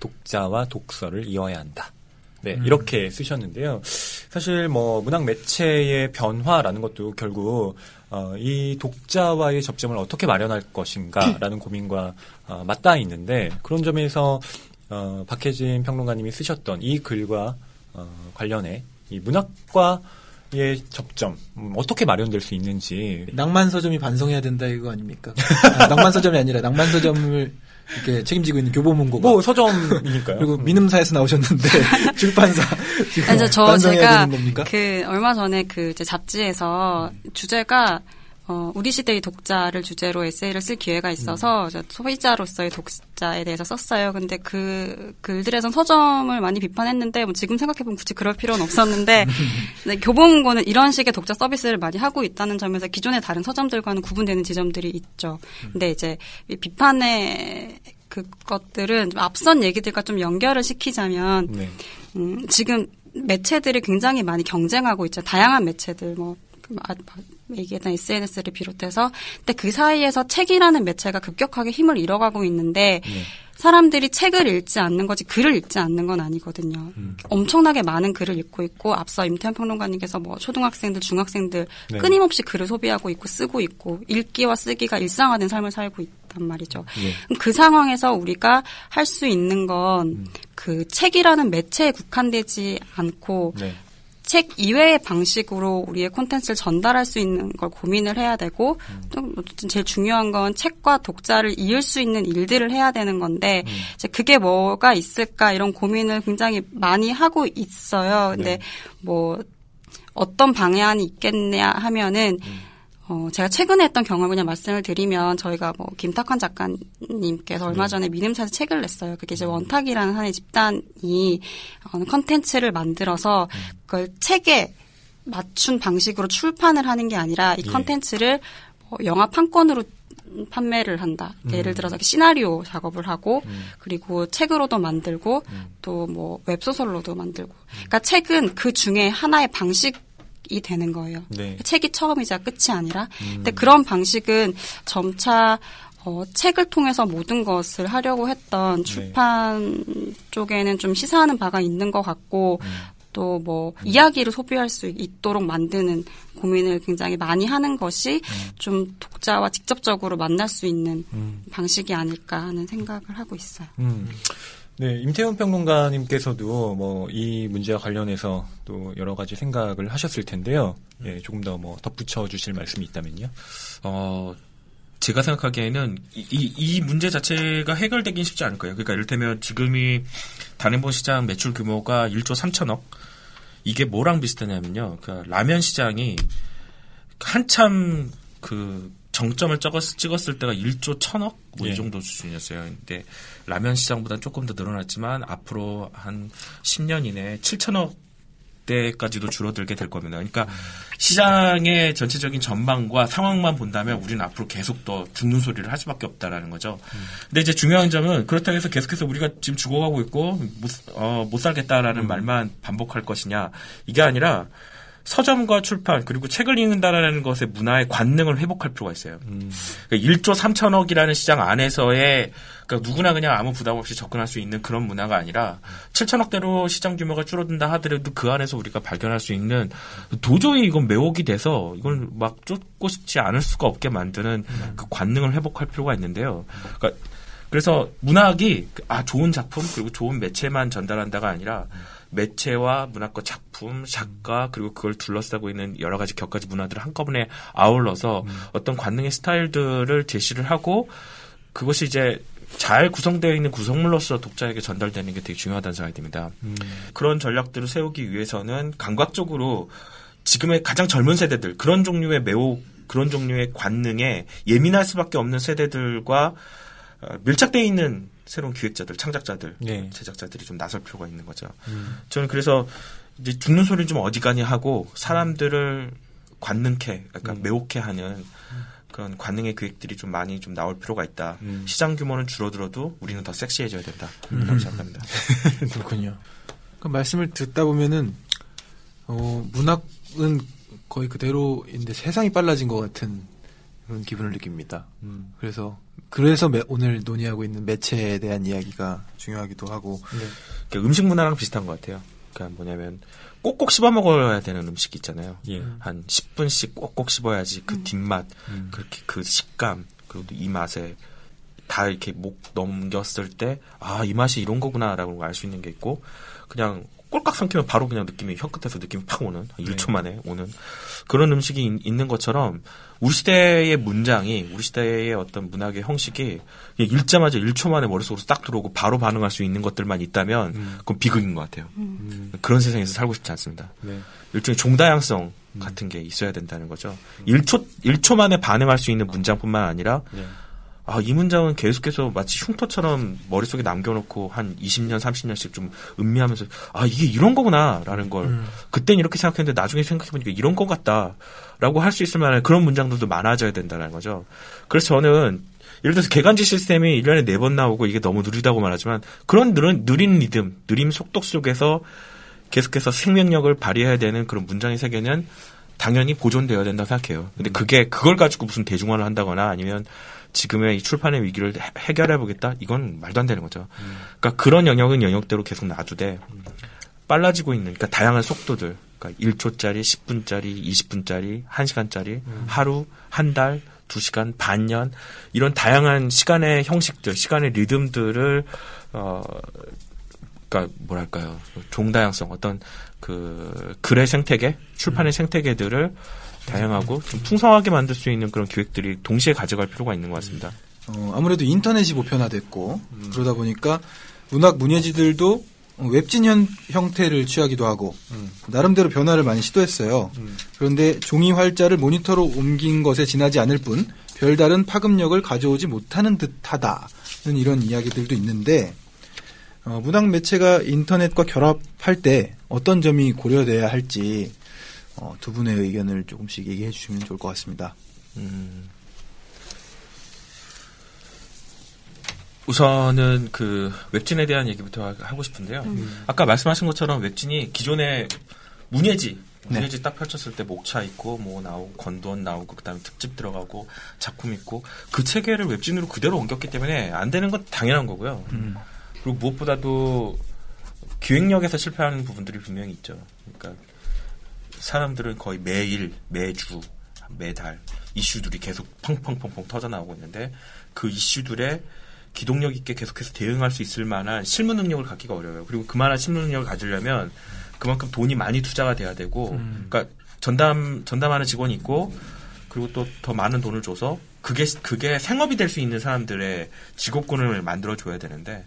독자와 독서를 이어야 한다. 네, 음. 이렇게 쓰셨는데요. 사실 뭐 문학 매체의 변화라는 것도 결국 어, 이 독자와의 접점을 어떻게 마련할 것인가라는 고민과 어, 맞닿아 있는데 그런 점에서 어, 박혜진 평론가님이 쓰셨던 이 글과 어, 관련해 이 문학과의 접점 음, 어떻게 마련될 수 있는지 낭만 서점이 반성해야 된다 이거 아닙니까? 아, 낭만 서점이 아니라 낭만 서점을 이렇게 책임지고 있는 교보문고가 뭐 서점이니까요. 그리고 음. 민음사에서 나오셨는데 출판사 지금 그래서 저 반성해야 제가 되는 겁니까? 그 얼마 전에 그 이제 잡지에서 주제가 어, 우리 시대의 독자를 주제로 에세이를 쓸 기회가 있어서 저 소비자로서의 독자에 대해서 썼어요. 근데 그 글들에선 서점을 많이 비판했는데 뭐 지금 생각해보면 굳이 그럴 필요는 없었는데 근데 교보문고는 이런 식의 독자 서비스를 많이 하고 있다는 점에서 기존의 다른 서점들과는 구분되는 지점들이 있죠. 근데 이제 이 비판의 그것들은 좀 앞선 얘기들과 좀 연결을 시키자면 네. 음, 지금 매체들이 굉장히 많이 경쟁하고 있죠. 다양한 매체들, 뭐, 그 아, 얘기했던 SNS를 비롯해서. 근데 그 사이에서 책이라는 매체가 급격하게 힘을 잃어가고 있는데, 사람들이 책을 읽지 않는 거지 글을 읽지 않는 건 아니거든요. 엄청나게 많은 글을 읽고 있고 앞서 임태현 평론가님께서 뭐 초등학생들, 중학생들 네. 끊임없이 글을 소비하고 있고 쓰고 있고 읽기와 쓰기가 일상화된 삶을 살고 있단 말이죠. 예. 그럼 그 상황에서 우리가 할 수 있는 건그 책이라는 매체에 국한되지 않고 네. 책 이외의 방식으로 우리의 콘텐츠를 전달할 수 있는 걸 고민을 해야 되고 좀 어쨌든 제일 중요한 건 책과 독자를 이을 수 있는 일들을 해야 되는 건데 이제 그게 뭐가 있을까 이런 고민을 굉장히 많이 하고 있어요. 근데 뭐 어떤 방향이 있겠냐 하면은 어, 제가 최근에 했던 경험을 그냥 말씀을 드리면 저희가 뭐 김탁환 작가님께서 얼마 전에 미음사에서 책을 냈어요. 그게 이제 원탁이라는 하나의 집단이 어, 컨텐츠를 만들어서 그걸 책에 맞춘 방식으로 출판을 하는 게 아니라 이 예. 컨텐츠를 뭐 영화 판권으로 판매를 한다. 예를 들어서 시나리오 작업을 하고 그리고 책으로도 만들고 또뭐 웹소설로도 만들고. 그러니까 책은 그 중에 하나의 방식 이 되는 거예요. 네. 책이 처음이자 끝이 아니라. 근데 그런 방식은 점차 어, 책을 통해서 모든 것을 하려고 했던 출판 쪽에는 좀 시사하는 바가 있는 것 같고 또뭐 이야기를 소비할 수 있도록 만드는 고민을 굉장히 많이 하는 것이 좀 독자와 직접적으로 만날 수 있는 방식이 아닐까 하는 생각을 하고 있어요. 음. 네, 임태훈 평론가님께서도 뭐 이 문제와 관련해서 또 여러 가지 생각을 하셨을 텐데요. 예, 조금 더 뭐 덧붙여 주실 말씀이 있다면요. 어, 제가 생각하기에는 이, 이, 이 문제 자체가 해결되긴 쉽지 않을 거예요. 그러니까 이를테면 지금이 단행본 시장 매출 규모가 1조 3천억. 이게 뭐랑 비슷하냐면요. 그 라면 시장이 한참 그 정점을 찍었, 찍었을 때가 1조 1천억 뭐 예. 이 정도 수준이었어요. 근데 라면 시장보다 조금 더 늘어났지만 앞으로 한 10년 이내에 7천억 대까지도 줄어들게 될 겁니다. 그러니까 시장의 전체적인 전망과 상황만 본다면 우리는 앞으로 계속 더 죽는 소리를 할 수밖에 없다라는 거죠. 근데 이제 중요한 점은 그렇다고 해서 계속해서 우리가 지금 죽어가고 있고 못, 어, 못 살겠다라는 말만 반복할 것이냐 이게 아니라 서점과 출판 그리고 책을 읽는다라는 것의 문화의 관능을 회복할 필요가 있어요. 그러니까 1조 3천억이라는 시장 안에서의 그러니까 누구나 그냥 아무 부담 없이 접근할 수 있는 그런 문화가 아니라 7천억대로 시장 규모가 줄어든다 하더라도 그 안에서 우리가 발견할 수 있는 도저히 이건 매혹이 돼서 이걸 막 쫓고 싶지 않을 수가 없게 만드는 그 관능을 회복할 필요가 있는데요. 그러니까 그래서 문학이 아 좋은 작품 그리고 좋은 매체만 전달한다가 아니라 매체와 문학과 작품, 작가 그리고 그걸 둘러싸고 있는 여러 가지 격가지 문화들을 한꺼번에 아울러서 어떤 관능의 스타일들을 제시를 하고 그것이 이제 잘 구성되어 있는 구성물로서 독자에게 전달되는 게 되게 중요하다는 생각이 듭니다. 그런 전략들을 세우기 위해서는 감각적으로 지금의 가장 젊은 세대들 그런 종류의 매혹 그런 종류의 관능에 예민할 수밖에 없는 세대들과 어, 밀착되어 있는 새로운 기획자들, 창작자들, 네. 제작자들이 좀 나설 필요가 있는 거죠. 저는 그래서 이제 죽는 소리는 좀 어지간히 하고 사람들을 관능케, 약간 매혹해 하는 그런 관능의 기획들이 좀 많이 좀 나올 필요가 있다. 시장 규모는 줄어들어도 우리는 더 섹시해져야 된다. 라고 생각합니다. 그렇군요. 그 말씀을 듣다 보면은 어, 문학은 거의 그대로인데 세상이 빨라진 것 같은 그런 기분을 느낍니다. 음. 그래서 그래서 매- 오늘 논의하고 있는 매체에 대한 이야기가 중요하기도 하고 그 음식 문화랑 비슷한 것 같아요. 그러니까 뭐냐면 꼭꼭 씹어 먹어야 되는 음식 있잖아요. 예. 한 10분씩 꼭꼭 씹어야지 그 뒷맛, 그렇게 그 식감, 그리고 이 맛에 다 이렇게 목 넘겼을 때, 아, 이 맛이 이런 거구나라고 알 수 있는 게 있고, 그냥 꼴깍 삼키면 바로 그냥 느낌이 혀 끝에서 느낌이 팍 오는, 1초 만에 오는 그런 음식이 있- 있는 것처럼, 우리 시대의 문장이, 우리 시대의 어떤 문학의 형식이 읽자마자 1초 만에 머릿속으로 딱 들어오고 바로 반응할 수 있는 것들만 있다면, 그건 비극인 것 같아요. 그런 세상에서 살고 싶지 않습니다. 네. 일종의 종다양성 음. 같은 게 있어야 된다는 거죠. 1초, 1초 만에 반응할 수 있는 문장뿐만 아니라, 네. 아, 이 문장은 계속해서 마치 흉터처럼 머릿속에 남겨놓고 한 20년, 30년씩 좀 음미하면서, 아, 이게 이런 거구나, 라는 걸, 음. 그땐 이렇게 생각했는데 나중에 생각해보니까 이런 것 같다, 라고 할 수 있을 만한 그런 문장들도 많아져야 된다는 거죠. 그래서 저는, 예를 들어서 개간지 시스템이 1년에 4번 나오고 이게 너무 느리다고 말하지만, 그런 느린, 느린 리듬, 느림 속도 속에서 계속해서 생명력을 발휘해야 되는 그런 문장의 세계는 당연히 보존되어야 된다고 생각해요. 근데 그게 그걸 가지고 무슨 대중화를 한다거나 아니면 지금의 이 출판의 위기를 해- 해결해 보겠다? 이건 말도 안 되는 거죠. 그러니까 그런 영역은 영역대로 계속 놔두되 빨라지고 있는 그러니까 다양한 속도들 그러니까 1초짜리, 10분짜리, 20분짜리, 1시간짜리, 하루, 한 달, 2시간, 반년 이런 다양한 시간의 형식들, 시간의 리듬들을 어 그러니까 뭐랄까요? 종다양성 어떤 그 글의 생태계 출판의 생태계들을 다양하고 좀 풍성하게 만들 수 있는 그런 기획들이 동시에 가져갈 필요가 있는 것 같습니다. 어, 아무래도 인터넷이 보편화됐고 그러다 보니까 문학 문예지들도 어, 웹진 형, 형태를 취하기도 하고 나름대로 변화를 많이 시도했어요. 그런데 종이 활자를 모니터로 옮긴 것에 지나지 않을 뿐 별다른 파급력을 가져오지 못하는 듯하다는 이런 이야기들도 있는데 어, 문학 매체가 인터넷과 결합할 때 어떤 점이 고려돼야 할지 어, 두 분의 의견을 조금씩 얘기해 주시면 좋을 것 같습니다. 음. 우선은 그 웹진에 대한 얘기부터 하- 하고 싶은데요. 아까 말씀하신 것처럼 웹진이 기존의 문예지 네. 문예지 딱 펼쳤을 때 목차 있고 뭐 나오고 건돈 나오고 그다음에 특집 들어가고 작품 있고 그 체계를 웹진으로 그대로 옮겼기 때문에 안 되는 건 당연한 거고요. 그리고 무엇보다도 기획력에서 실패하는 부분들이 분명히 있죠. 그러니까 사람들은 거의 매일, 매주, 매달 이슈들이 계속 펑펑펑펑 터져 나오고 있는데 그 이슈들에 기동력 있게 계속해서 대응할 수 있을 만한 실무 능력을 갖기가 어려워요. 그리고 그만한 실무 능력을 가지려면 그만큼 돈이 많이 투자가 돼야 되고, 그러니까 전담 전담하는 직원이 있고, 그리고 또 더 많은 돈을 줘서 그게 그게 생업이 될 수 있는 사람들의 직업군을 만들어 줘야 되는데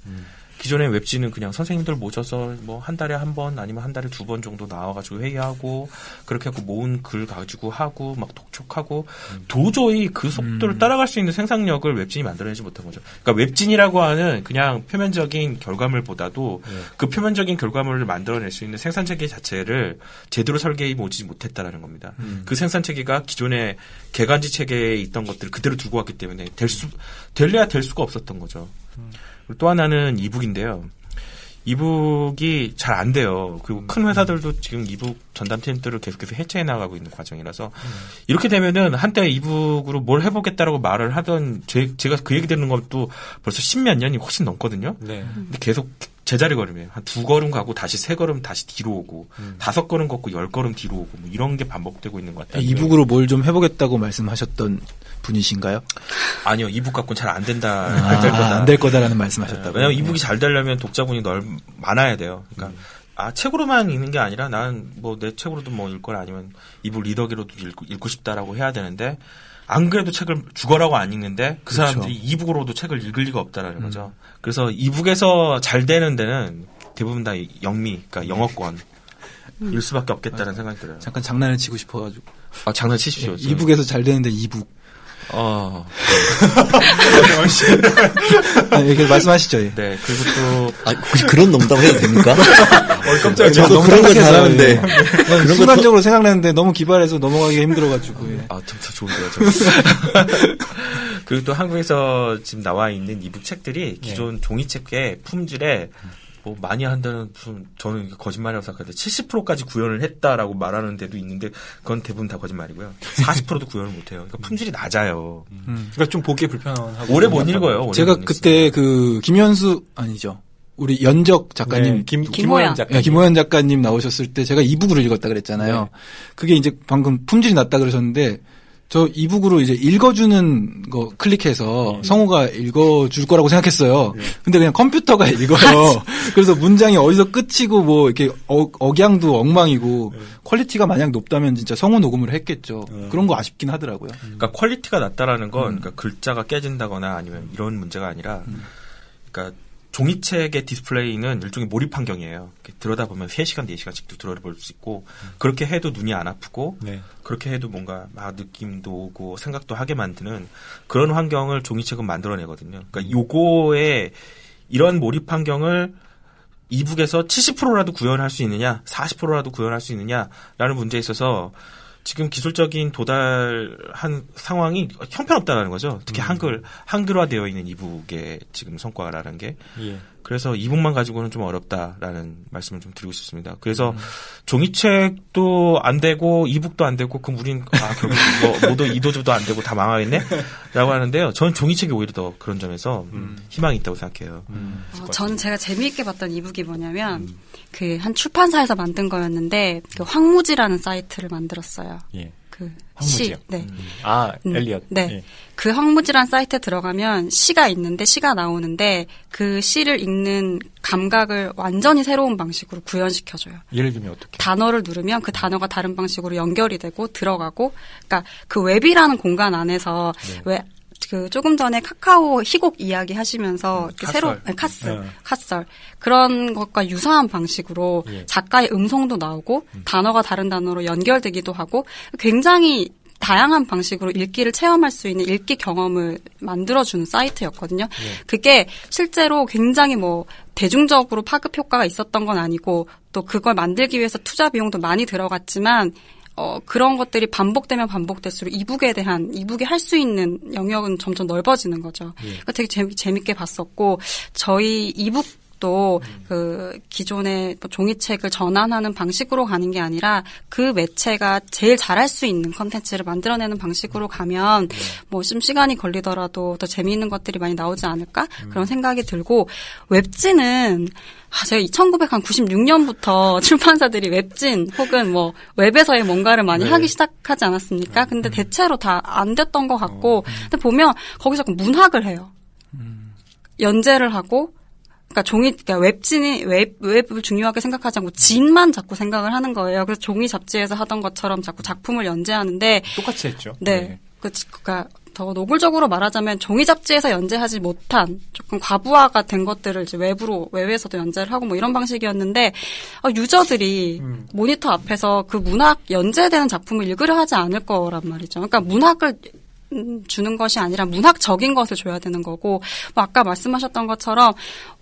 기존의 웹진은 그냥 선생님들 모셔서 뭐 한 달에 한 번 아니면 한 달에 두 번 정도 나와가지고 회의하고 그렇게 하고 모은 글 가지고 하고 막 독촉하고 도저히 그 속도를 따라갈 수 있는 생산력을 웹진이 만들어내지 못한 거죠. 그러니까 웹진이라고 하는 그냥 표면적인 결과물보다도 그 표면적인 결과물을 만들어낼 수 있는 생산 체계 자체를 제대로 설계해 보지 못했다라는 겁니다. 그 생산 체계가 기존의 개간지 체계에 있던 것들을 그대로 두고 왔기 때문에 될 수, 될래야 될 수가 없었던 거죠. 또 하나는 이북인데요. 이북이 잘 안 돼요. 그리고 큰 회사들도 지금 이북 전담팀들을 계속해서 해체해 나가고 있는 과정이라서 이렇게 되면은 한때 이북으로 뭘 해보겠다라고 말을 하던 제, 제가 그 얘기 듣는 것도 벌써 십몇 년이 훨씬 넘거든요. 네. 근데 계속 제자리 걸음이에요. 한 두 걸음 가고 다시 세 걸음 다시 뒤로 오고 다섯 걸음 걷고 열 걸음 뒤로 오고 뭐 이런 게 반복되고 있는 것 같아요. 이북으로 뭘 좀 해보겠다고 말씀하셨던 분이신가요? 아니요 이북 갖고는 잘 안 된다. 아, 안될 거다. 안될 거다라는 말씀하셨다고. 왜냐면 이북이 잘 되려면 독자분이 넓 많아야 돼요. 그러니까 아 책으로만 읽는 게 아니라 나는 뭐내 책으로도 뭐 읽거나 아니면 이북 리더기로도 읽고, 읽고 싶다라고 해야 되는데 안 그래도 책을 죽어라고 안 읽는데 그 그렇죠. 사람들이 이북으로도 책을 읽을 리가 없다라는 거죠. 그래서 이북에서 잘 되는 데는 대부분 다 영미, 그러니까 영어권. 일 수밖에 없겠다는 생각이 들어요. 잠깐 장난을 치고 싶어가지고 아, 장난치십시오. 지금. 이북에서 잘 되는데 이북. 어, 아, 이렇게 말씀하시죠. 예. 네. 그리고 또 아, 혹시 그런 농담 해도 됩니까? 깜짝이야. 저도 그런 거 잘하는데. 그런 거 순간적으로 생각나는데 너무 기발해서 넘어가기 힘들어가지고. 예. 아, 좀더 좋은데요, 저. 그리고 또 한국에서 지금 나와 있는 이북 책들이 기존 종이책의 품질에 뭐 많이 한다는 무슨 저는 거짓말이라고 생각하는데 70%까지 구현을 했다라고 말하는 데도 있는데 그건 대부분 다 거짓말이고요. 40%도 구현을 못 해요. 그러니까 품질이 낮아요. 그러니까 좀 보기 불편하고 오래 못 읽어요. 오래 제가 못 그때 그 김현수 아니죠. 우리 연적 작가님 네, 김 김호연. 김호연 작가. 예, 김호연 작가님 나오셨을 때 제가 이북으로 읽었다 그랬잖아요. 네. 그게 이제 방금 품질이 낮다 그러셨는데 저 e-book으로 이제 읽어주는 거 클릭해서 네. 성우가 읽어줄 거라고 생각했어요. 근데 그냥 컴퓨터가 읽어요. 그래서 문장이 어디서 끝이고 뭐 이렇게 어, 억양도 엉망이고 네. quality가 마냥 높다면 진짜 성우 녹음을 했겠죠. 그런 거 아쉽긴 하더라고요. 그러니까 quality가 낮다라는 건 음. 그러니까 글자가 깨진다거나 아니면 이런 문제가 아니라 그러니까 종이책의 디스플레이는 일종의 몰입 환경이에요. 들여다보면 3시간, 4시간씩도 들여다볼 수 있고 그렇게 해도 눈이 안 아프고 네. 그렇게 해도 뭔가 막 느낌도 오고 생각도 하게 만드는 그런 환경을 종이책은 만들어내거든요. 그러니까 요거에 이런 몰입 환경을 이북에서 70%라도 구현할 수 있느냐, 40%라도 구현할 수 있느냐라는 문제에 있어서 지금 기술적인 도달한 상황이 형편없다라는 거죠. 특히 한글 한글화되어 있는 이북의 지금 성과라는 게 예. 그래서 이북만 가지고는 좀 어렵다라는 말씀을 좀 드리고 싶습니다. 그래서 종이책도 안 되고 이북도 안 되고 그럼 우린 아 결국 뭐 모두 이도저도 안 되고 다 망하겠네라고 하는데요. 저는 종이책이 오히려 더 그런 점에서 희망이 있다고 생각해요. 어, 저는 제가 재미있게 봤던 이북이 뭐냐면 그 한 출판사에서 만든 거였는데 그 황무지라는 사이트를 만들었어요. 예. 그 황무지요? 시, 네. 아, 음, 엘리엇. 네. 예. 그 황무지란 사이트에 들어가면 시가 있는데 시가 나오는데 그 시를 읽는 감각을 완전히 새로운 방식으로 구현시켜 줘요. 예를 들면 어떻게? 단어를 누르면 그 단어가 다른 방식으로 연결이 되고 들어가고, 그러니까 그 웹이라는 공간 안에서 네. 왜 그 조금 전에 카카오 희곡 이야기 하시면서 카썰. 새로 네, 카스 음. 카썰 그런 것과 유사한 방식으로 예. 음. 작가의 음성도 나오고 단어가 다른 단어로 연결되기도 하고 굉장히 다양한 방식으로 읽기를 체험할 수 있는 읽기 경험을 만들어주는 사이트였거든요. 예. 그게 실제로 굉장히 뭐 대중적으로 파급 효과가 있었던 건 아니고 또 그걸 만들기 위해서 투자 비용도 많이 들어갔지만 어, 그런 것들이 반복되면 반복될수록 이북에 대한, 이북이 할 수 있는 영역은 점점 넓어지는 거죠. 그러니까 되게 재미, 재밌게 봤었고, 저희 이북 도그 기존의 뭐 종이책을 전환하는 방식으로 가는 게 아니라 그 매체가 제일 잘할 수 있는 컨텐츠를 만들어내는 방식으로 가면 뭐좀 시간이 걸리더라도 더 재미있는 것들이 많이 나오지 않을까? 그런 생각이 들고 웹진은 아, 제가 1996년부터 출판사들이 웹진 혹은 뭐 웹에서의 뭔가를 많이 하기 시작하지 않았습니까? 근데 대체로 다 안 됐던 것 같고, 근데 보면 거기서 문학을 해요. 연재를 하고, 그러니까 종이, 그러니까 웹진이 웹, 웹을 중요하게 생각하지 않고 진만 자꾸 생각을 하는 거예요. 그래서 종이 잡지에서 하던 것처럼 자꾸 작품을 연재하는데, 똑같이 했죠. 네. 그, 그니까, 더 노골적으로 말하자면 종이 잡지에서 연재하지 못한 조금 과부하가 된 것들을 이제 외부로, 외외에서도 연재를 하고 뭐 이런 방식이었는데, 어, 유저들이 음. 모니터 앞에서 그 문학 연재되는 작품을 읽으려 하지 않을 거란 말이죠. 그러니까 문학을 음, 주는 것이 아니라 문학적인 것을 줘야 되는 거고, 뭐 아까 말씀하셨던 것처럼,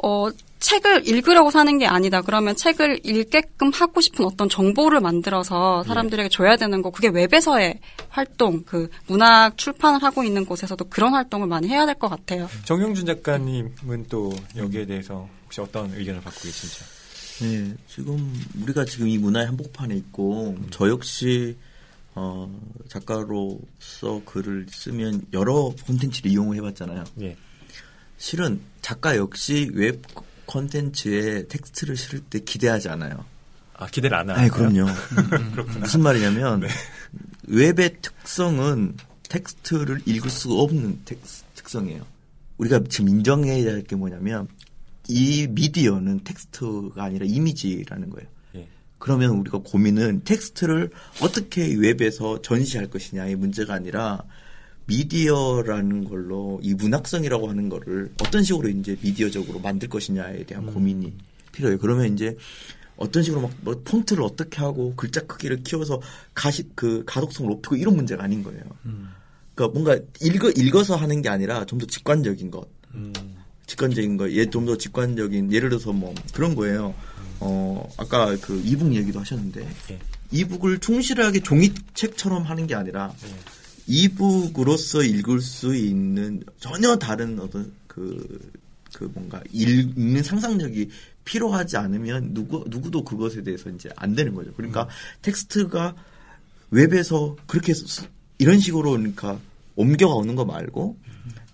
어, 책을 읽으려고 사는 게 아니다. 그러면 책을 읽게끔 하고 싶은 어떤 정보를 만들어서 사람들에게 줘야 되는 거. 그게 웹에서의 활동, 그 문학 출판을 하고 있는 곳에서도 그런 활동을 많이 해야 될 것 같아요. 정용준 작가님은 또 여기에 대해서 혹시 어떤 의견을 갖고 계신지? 네, 지금 우리가 지금 이 문화의 한복판에 있고 저 역시 어, 작가로서 글을 쓰면 여러 콘텐츠를 이용을 해봤잖아요. 예. 실은 작가 역시 웹 콘텐츠에 텍스트를 실을 때 기대하지 않아요. 아, 기대를 안 하나요? 아니 그럼요. 무슨 말이냐면 네. 웹의 특성은 텍스트를 읽을 수가 없는 텍스, 특성이에요. 우리가 지금 인정해야 할 게 뭐냐면 이 미디어는 텍스트가 아니라 이미지라는 거예요. 예. 그러면 우리가 고민은 텍스트를 어떻게 웹에서 전시할 것이냐의 문제가 아니라 미디어라는 걸로 이 문학성이라고 하는 거를 어떤 식으로 이제 미디어적으로 만들 것이냐에 대한 고민이 필요해요. 그러면 이제 어떤 식으로 막 뭐 폰트를 어떻게 하고 글자 크기를 키워서 가시 그 가독성을 높이고 이런 문제가 아닌 거예요. 그러니까 뭔가 읽어 읽어서 하는 게 아니라 좀 더 직관적인 것. 음. 직관적인 거, 예, 좀더 직관적인, 예를 들어서 뭐, 그런 거예요. 어, 아까 그 이북 얘기도 하셨는데, 예. 이북을 충실하게 종이책처럼 하는 게 아니라, 예. 이북으로서 읽을 수 있는 전혀 다른 어떤 그, 그 뭔가 읽, 는 상상력이 필요하지 않으면 누구 누구도 그것에 대해서 이제 안 되는 거죠. 그러니까 텍스트가 웹에서 그렇게 수- 이런 식으로 그러니까 옮겨가 오는 거 말고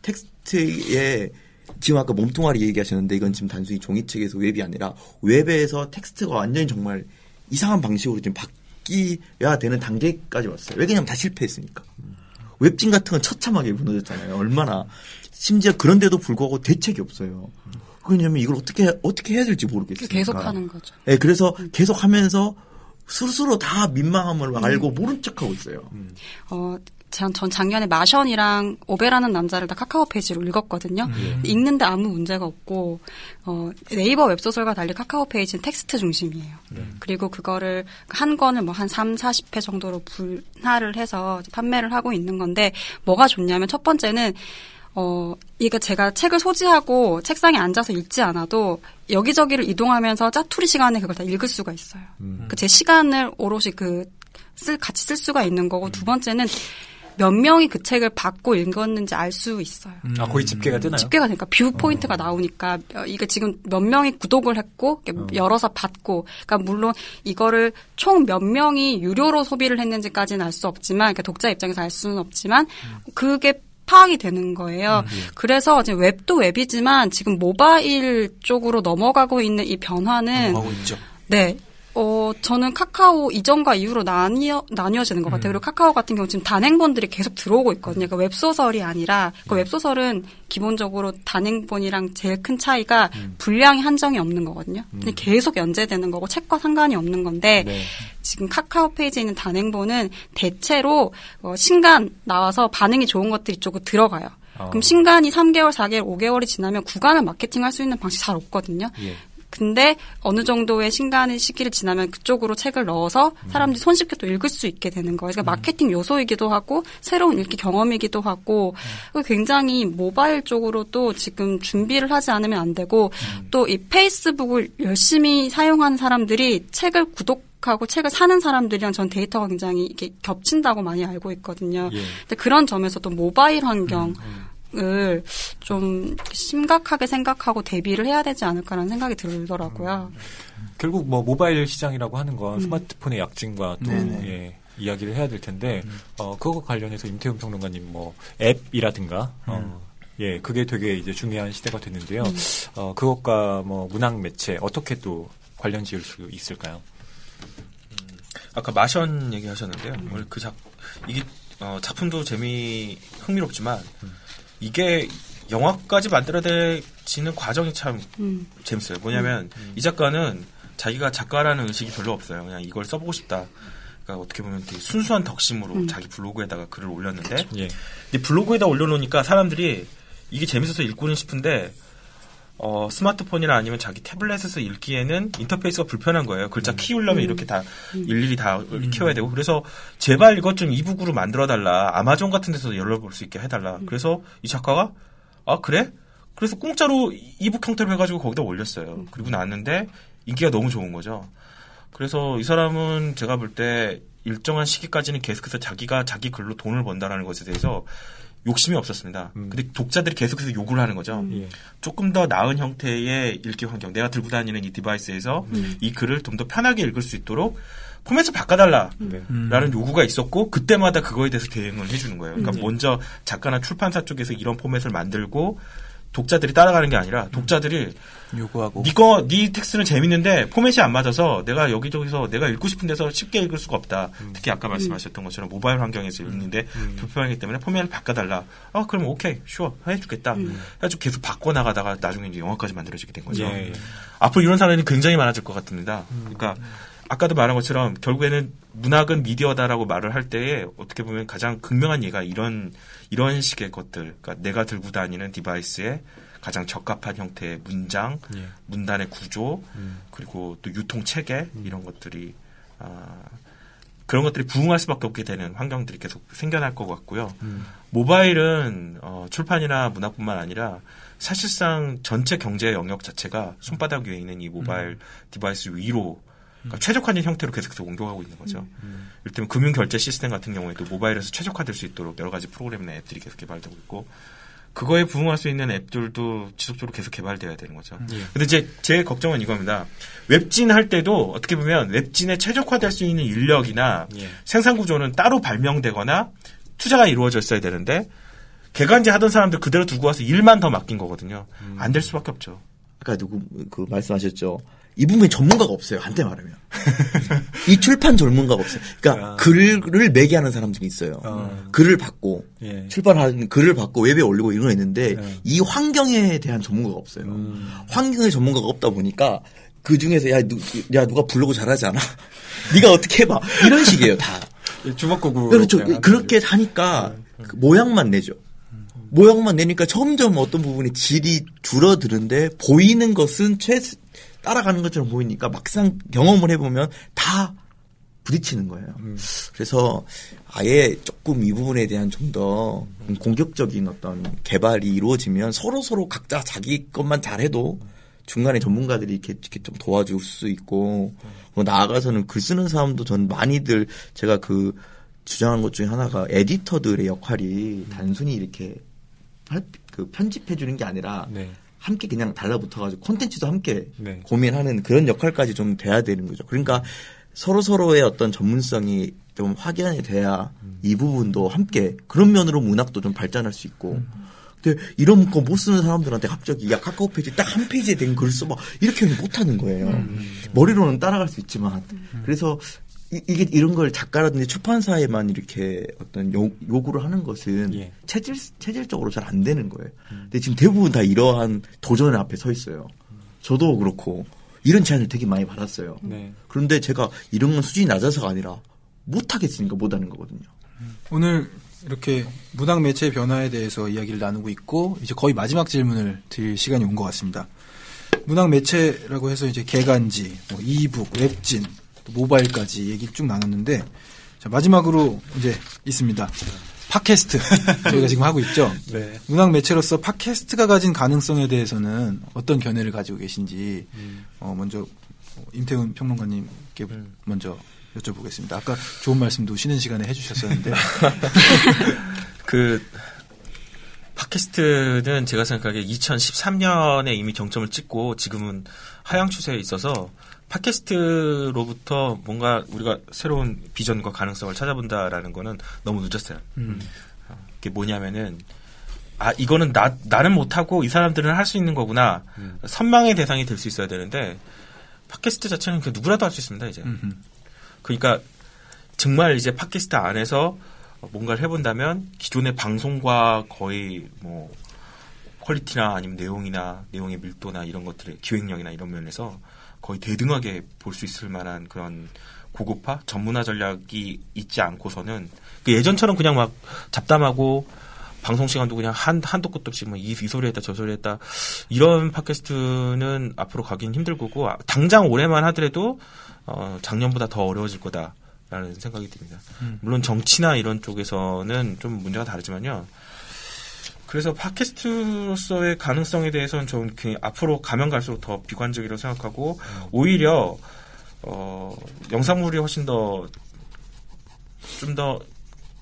텍스트에 지금 아까 몸뚱아리 얘기하셨는데 이건 지금 단순히 종이책에서 웹이 아니라 웹에서 텍스트가 완전히 정말 이상한 방식으로 지금 바뀌어야 되는 단계까지 왔어요. 왜냐면 다 실패했으니까. 웹진 같은 건 처참하게 무너졌잖아요. 얼마나 심지어 그런데도 불구하고 대책이 없어요. 왜냐면 이걸 어떻게 어떻게 해야 될지 모르겠어요. 계속 하는 거죠. 네, 그래서 계속 하면서 스스로 다 민망함을 알고 모른 척하고 있어요. 어, 전, 전 작년에 마션이랑 오베라는 남자를 다 카카오 페이지로 읽었거든요. 읽는데 아무 문제가 없고, 어, 네이버 웹소설과 달리 카카오 페이지는 텍스트 중심이에요. 그리고 그거를 한 권을 뭐 한 3, 40회 정도로 분할을 해서 판매를 하고 있는 건데, 뭐가 좋냐면 첫 번째는 어, 이게 제가 책을 소지하고 책상에 앉아서 읽지 않아도 여기저기를 이동하면서 짜투리 시간에 그걸 다 읽을 수가 있어요. 그제 시간을 오롯이 그, 쓸, 같이 쓸 수가 있는 거고, 두 번째는 몇 명이 그 책을 받고 읽었는지 알 수 있어요. 아, 거의 집계가 뜨나요? 집계가 되니까 view point가 나오니까 어, 이게 지금 몇 명이 구독을 했고 이렇게 열어서 받고 그러니까 물론 이거를 총 몇 명이 유료로 소비를 했는지까지는 알 수 없지만 그러니까 독자 입장에서 알 수는 없지만 그게 파악이 되는 거예요. 그래서 이제 웹도 웹이지만 지금 모바일 쪽으로 넘어가고 있는 이 변화는. 네. 어, 저는 카카오 이전과 이후로 나뉘어, 나뉘어지는 것 같아요. 그리고 카카오 같은 경우 지금 단행본들이 계속 들어오고 있거든요. 그 웹소설이 아니라, 그 웹소설은 기본적으로 단행본이랑 제일 큰 차이가 분량이 한정이 없는 거거든요. 근데 계속 연재되는 거고, 책과 상관이 없는 건데, 네. 지금 카카오 페이지에 있는 단행본은 대체로 어, 신간 나와서 반응이 좋은 것들이 쪽으로 들어가요. 어. 그럼 신간이 3개월, 4개월, 5개월이 지나면 구간을 마케팅할 수 있는 방식이 잘 없거든요. 예. 근데 어느 정도의 신간의 시기를 지나면 그쪽으로 책을 넣어서 사람들이 손쉽게 또 읽을 수 있게 되는 거예요. 그러니까 마케팅 요소이기도 하고 새로운 읽기 경험이기도 하고 그리고 굉장히 모바일 쪽으로도 지금 준비를 하지 않으면 안 되고 또 이 페이스북을 열심히 사용하는 사람들이 책을 구독 하고 책을 사는 사람들이랑 전 데이터가 굉장히 이게 겹친다고 많이 알고 있거든요. 예. 근데 그런 점에서 또 모바일 환경 을좀 심각하게 생각하고 대비를 해야 되지 않을까라는 생각이 들더라고요. 결국 뭐 모바일 시장이라고 하는 건 스마트폰의 약진과 또. 예, 이야기를 해야 될 텐데 어 그거 관련해서 임태훈 평론가님 뭐 앱이라든가 어 예, 그게 되게 이제 중요한 시대가 됐는데요. 어 그것과 뭐 문학 매체 어떻게 또 관련 지을 수 있을까요? 아까 마션 얘기하셨는데요. 오늘 그 작, 이게, 어, 작품도 재미, 흥미롭지만, 이게 영화까지 만들어내지는 과정이 참 음. 재밌어요. 뭐냐면, 이 작가는 자기가 작가라는 의식이 별로 없어요. 그냥 이걸 써보고 싶다. 그러니까 어떻게 보면 되게 순수한 덕심으로 자기 블로그에다가 글을 올렸는데, 예. 근데 블로그에다 올려놓으니까 사람들이 이게 재밌어서 읽고는 싶은데 어, 스마트폰이나 아니면 자기 태블릿에서 읽기에는 인터페이스가 불편한 거예요. 글자 키우려면 이렇게 다 일일이 다 키워야 되고 그래서 제발 이것 좀 이북으로 만들어 달라. 아마존 같은 데서 열어볼 수 있게 해달라. 그래서 이 작가가 아 그래? 그래서 공짜로 이북 형태로 해가지고 거기다 올렸어요. 그리고 나왔는데 인기가 너무 좋은 거죠. 그래서 이 사람은 제가 볼 때 일정한 시기까지는 계속해서 자기가 자기 글로 돈을 번다라는 것에 대해서 욕심이 없었습니다. 근데 독자들이 계속해서 욕을 하는 거죠. 예. 조금 더 나은 형태의 읽기 환경, 내가 들고 다니는 이 device에서 이 글을 좀 더 편하게 읽을 수 있도록 포맷을 바꿔달라. 네. 라는 요구가 있었고 그때마다 그거에 대해서 대응을 해주는 거예요. 그러니까 먼저 작가나 출판사 쪽에서 이런 포맷을 만들고 독자들이 따라가는 게 아니라 독자들이 요구하고. 니거 니 텍스트는 재밌는데 포맷이 안 맞아서 내가 여기저기서 내가 읽고 싶은 데서 쉽게 읽을 수가 없다. 특히 아까 말씀하셨던 것처럼 모바일 환경에서 읽는데 불편하기 때문에 포맷을 바꿔달라. 아 그럼 오케이 슈어 해주겠다. 해가지고 계속 바꿔 나가다가 나중에 이제 영화까지 만들어지게 된 거죠. 예, 예. 앞으로 이런 사람이 굉장히 많아질 것 같습니다. 그러니까 아까도 말한 것처럼 결국에는 문학은 미디어다라고 말을 할 때에 어떻게 보면 가장 극명한 예가 이런 이런 식의 것들, 그러니까 내가 들고 다니는 디바이스에 가장 적합한 형태의 문장, 예. 문단의 구조, 그리고 또 유통 체계 이런 것들이 아, 그런 것들이 부응할 수밖에 없게 되는 환경들이 계속 생겨날 것 같고요. 모바일은 어, 출판이나 문학뿐만 아니라 사실상 전체 경제 영역 자체가 손바닥 위에 있는 이 모바일 device 위로 그러니까 최적화된 형태로 계속해서 옮겨가고 있는 거죠. 이를테면 금융 결제 시스템 같은 경우에도 모바일에서 최적화될 수 있도록 여러 가지 프로그램이나 앱들이 계속 개발되고 있고 그거에 부응할 수 있는 앱들도 지속적으로 계속 개발돼야 되는 거죠. 근데 이제 제 걱정은 이겁니다. 웹진 할 때도 어떻게 보면 웹진에 최적화될 수 있는 인력이나 예. 생산 구조는 따로 발명되거나 투자가 이루어져 있어야 되는데 개간지 하던 사람들 그대로 두고 와서 일만 더 맡긴 거거든요. 안 될 수밖에 없죠. 아까 누구 그 말씀하셨죠. 이 부분에 전문가가 없어요. 한때 말하면 이 출판 전문가가 없어요. 그러니까 아. 글을 매개 하는 사람들이 있어요. 어. 글을 받고 예. 출판하는 글을 받고 웹에 올리고 이런 거 있는데 네. 이 환경에 대한 전문가가 없어요. 음. 환경에 전문가가 없다 보니까 그 중에서 야, 누, 야 누가 블로그 잘하지 않아? 네가 어떻게 해봐? 이런 식이에요 다. 주먹구구. 그렇죠. 그렇게 하니까 그 모양만 내죠. 모양만 내니까 점점 어떤 부분이 질이 줄어드는데 보이는 것은 최 따라가는 것처럼 보이니까 막상 경험을 해보면 다 부딪히는 거예요. 그래서 아예 조금 이 부분에 대한 좀 더 공격적인 어떤 개발이 이루어지면 서로 서로 각자 자기 것만 잘해도 중간에 전문가들이 이렇게, 이렇게 좀 도와줄 수 있고 뭐 나아가서는 글 쓰는 사람도 전 많이들 제가 그 주장한 것 중에 하나가 에디터들의 역할이 단순히 이렇게 할- 그 편집해 주는 게 아니라 네. 함께 그냥 달라붙어가지고 콘텐츠도 함께 네. 고민하는 그런 역할까지 좀 돼야 되는 거죠. 그러니까 서로 서로의 어떤 전문성이 좀 확연히 돼야 이 부분도 함께 그런 면으로 문학도 좀 발전할 수 있고. 근데 이런 거 못 쓰는 사람들한테 갑자기 야 카카오 페이지 딱 한 페이지에 된 글 써봐 이렇게 못 하는 거예요. 머리로는 따라갈 수 있지만 그래서 이, 게 이런 걸 작가라든지 출판사에만 이렇게 어떤 요, 요구를 하는 것은 예. 체질 체질적으로 잘 안 되는 거예요. 근데 지금 대부분 다 이러한 도전 앞에 서 있어요. 저도 그렇고 이런 제안을 되게 많이 받았어요. 네. 그런데 제가 이런 건 수준이 낮아서가 아니라 못 하겠으니까 못 하는 거거든요. 오늘 이렇게 문학 매체의 변화에 대해서 이야기를 나누고 있고 이제 거의 마지막 질문을 드릴 시간이 온 것 같습니다. 문학 매체라고 해서 이제 개간지, 뭐 이북, 웹진, 또 모바일까지 얘기를 쭉 나눴는데 자, 마지막으로 이제 있습니다. 팟캐스트 저희가 지금 하고 있죠. 네. 문학 매체로서 팟캐스트가 가진 가능성에 대해서는 어떤 견해를 가지고 계신지 어, 먼저 임태훈 평론가님께 먼저 여쭤보겠습니다. 아까 좋은 말씀도 쉬는 시간에 해주셨었는데 그 팟캐스트는 제가 생각하기에 2013년에 이미 정점을 찍고 지금은 하향 추세에 있어서 팟캐스트로부터 뭔가 우리가 새로운 비전과 가능성을 찾아본다라는 거는 너무 늦었어요. 어, 이게 뭐냐면은 아 이거는 나 나는 못하고 이 사람들은 할 수 있는 거구나 선망의 대상이 될 수 있어야 되는데 팟캐스트 자체는 그 누구라도 할 수 있습니다 이제. 음흠. 그러니까 정말 이제 팟캐스트 안에서 뭔가를 해본다면 기존의 방송과 거의 뭐 퀄리티나 아니면 내용이나 내용의 밀도나 이런 것들의 기획력이나 이런 면에서 거의 대등하게 볼 수 있을 만한 그런 고급화 전문화 전략이 있지 않고서는 그 예전처럼 그냥 막 잡담하고 방송 시간도 그냥 한 한도 끝도 없이 뭐이 이 소리 했다 저 소리 했다 이런 팟캐스트는 앞으로 가긴 힘들 거고 아, 당장 올해만 하더라도 어, 작년보다 더 어려워질 거다라는 생각이 듭니다. 물론 정치나 이런 쪽에서는 좀 문제가 다르지만요. 그래서 팟캐스트로서의 가능성에 대해서는 좀그 앞으로 가면 갈수록 더 비관적이라고 생각하고 오히려 어, 영상물이 훨씬 더 좀더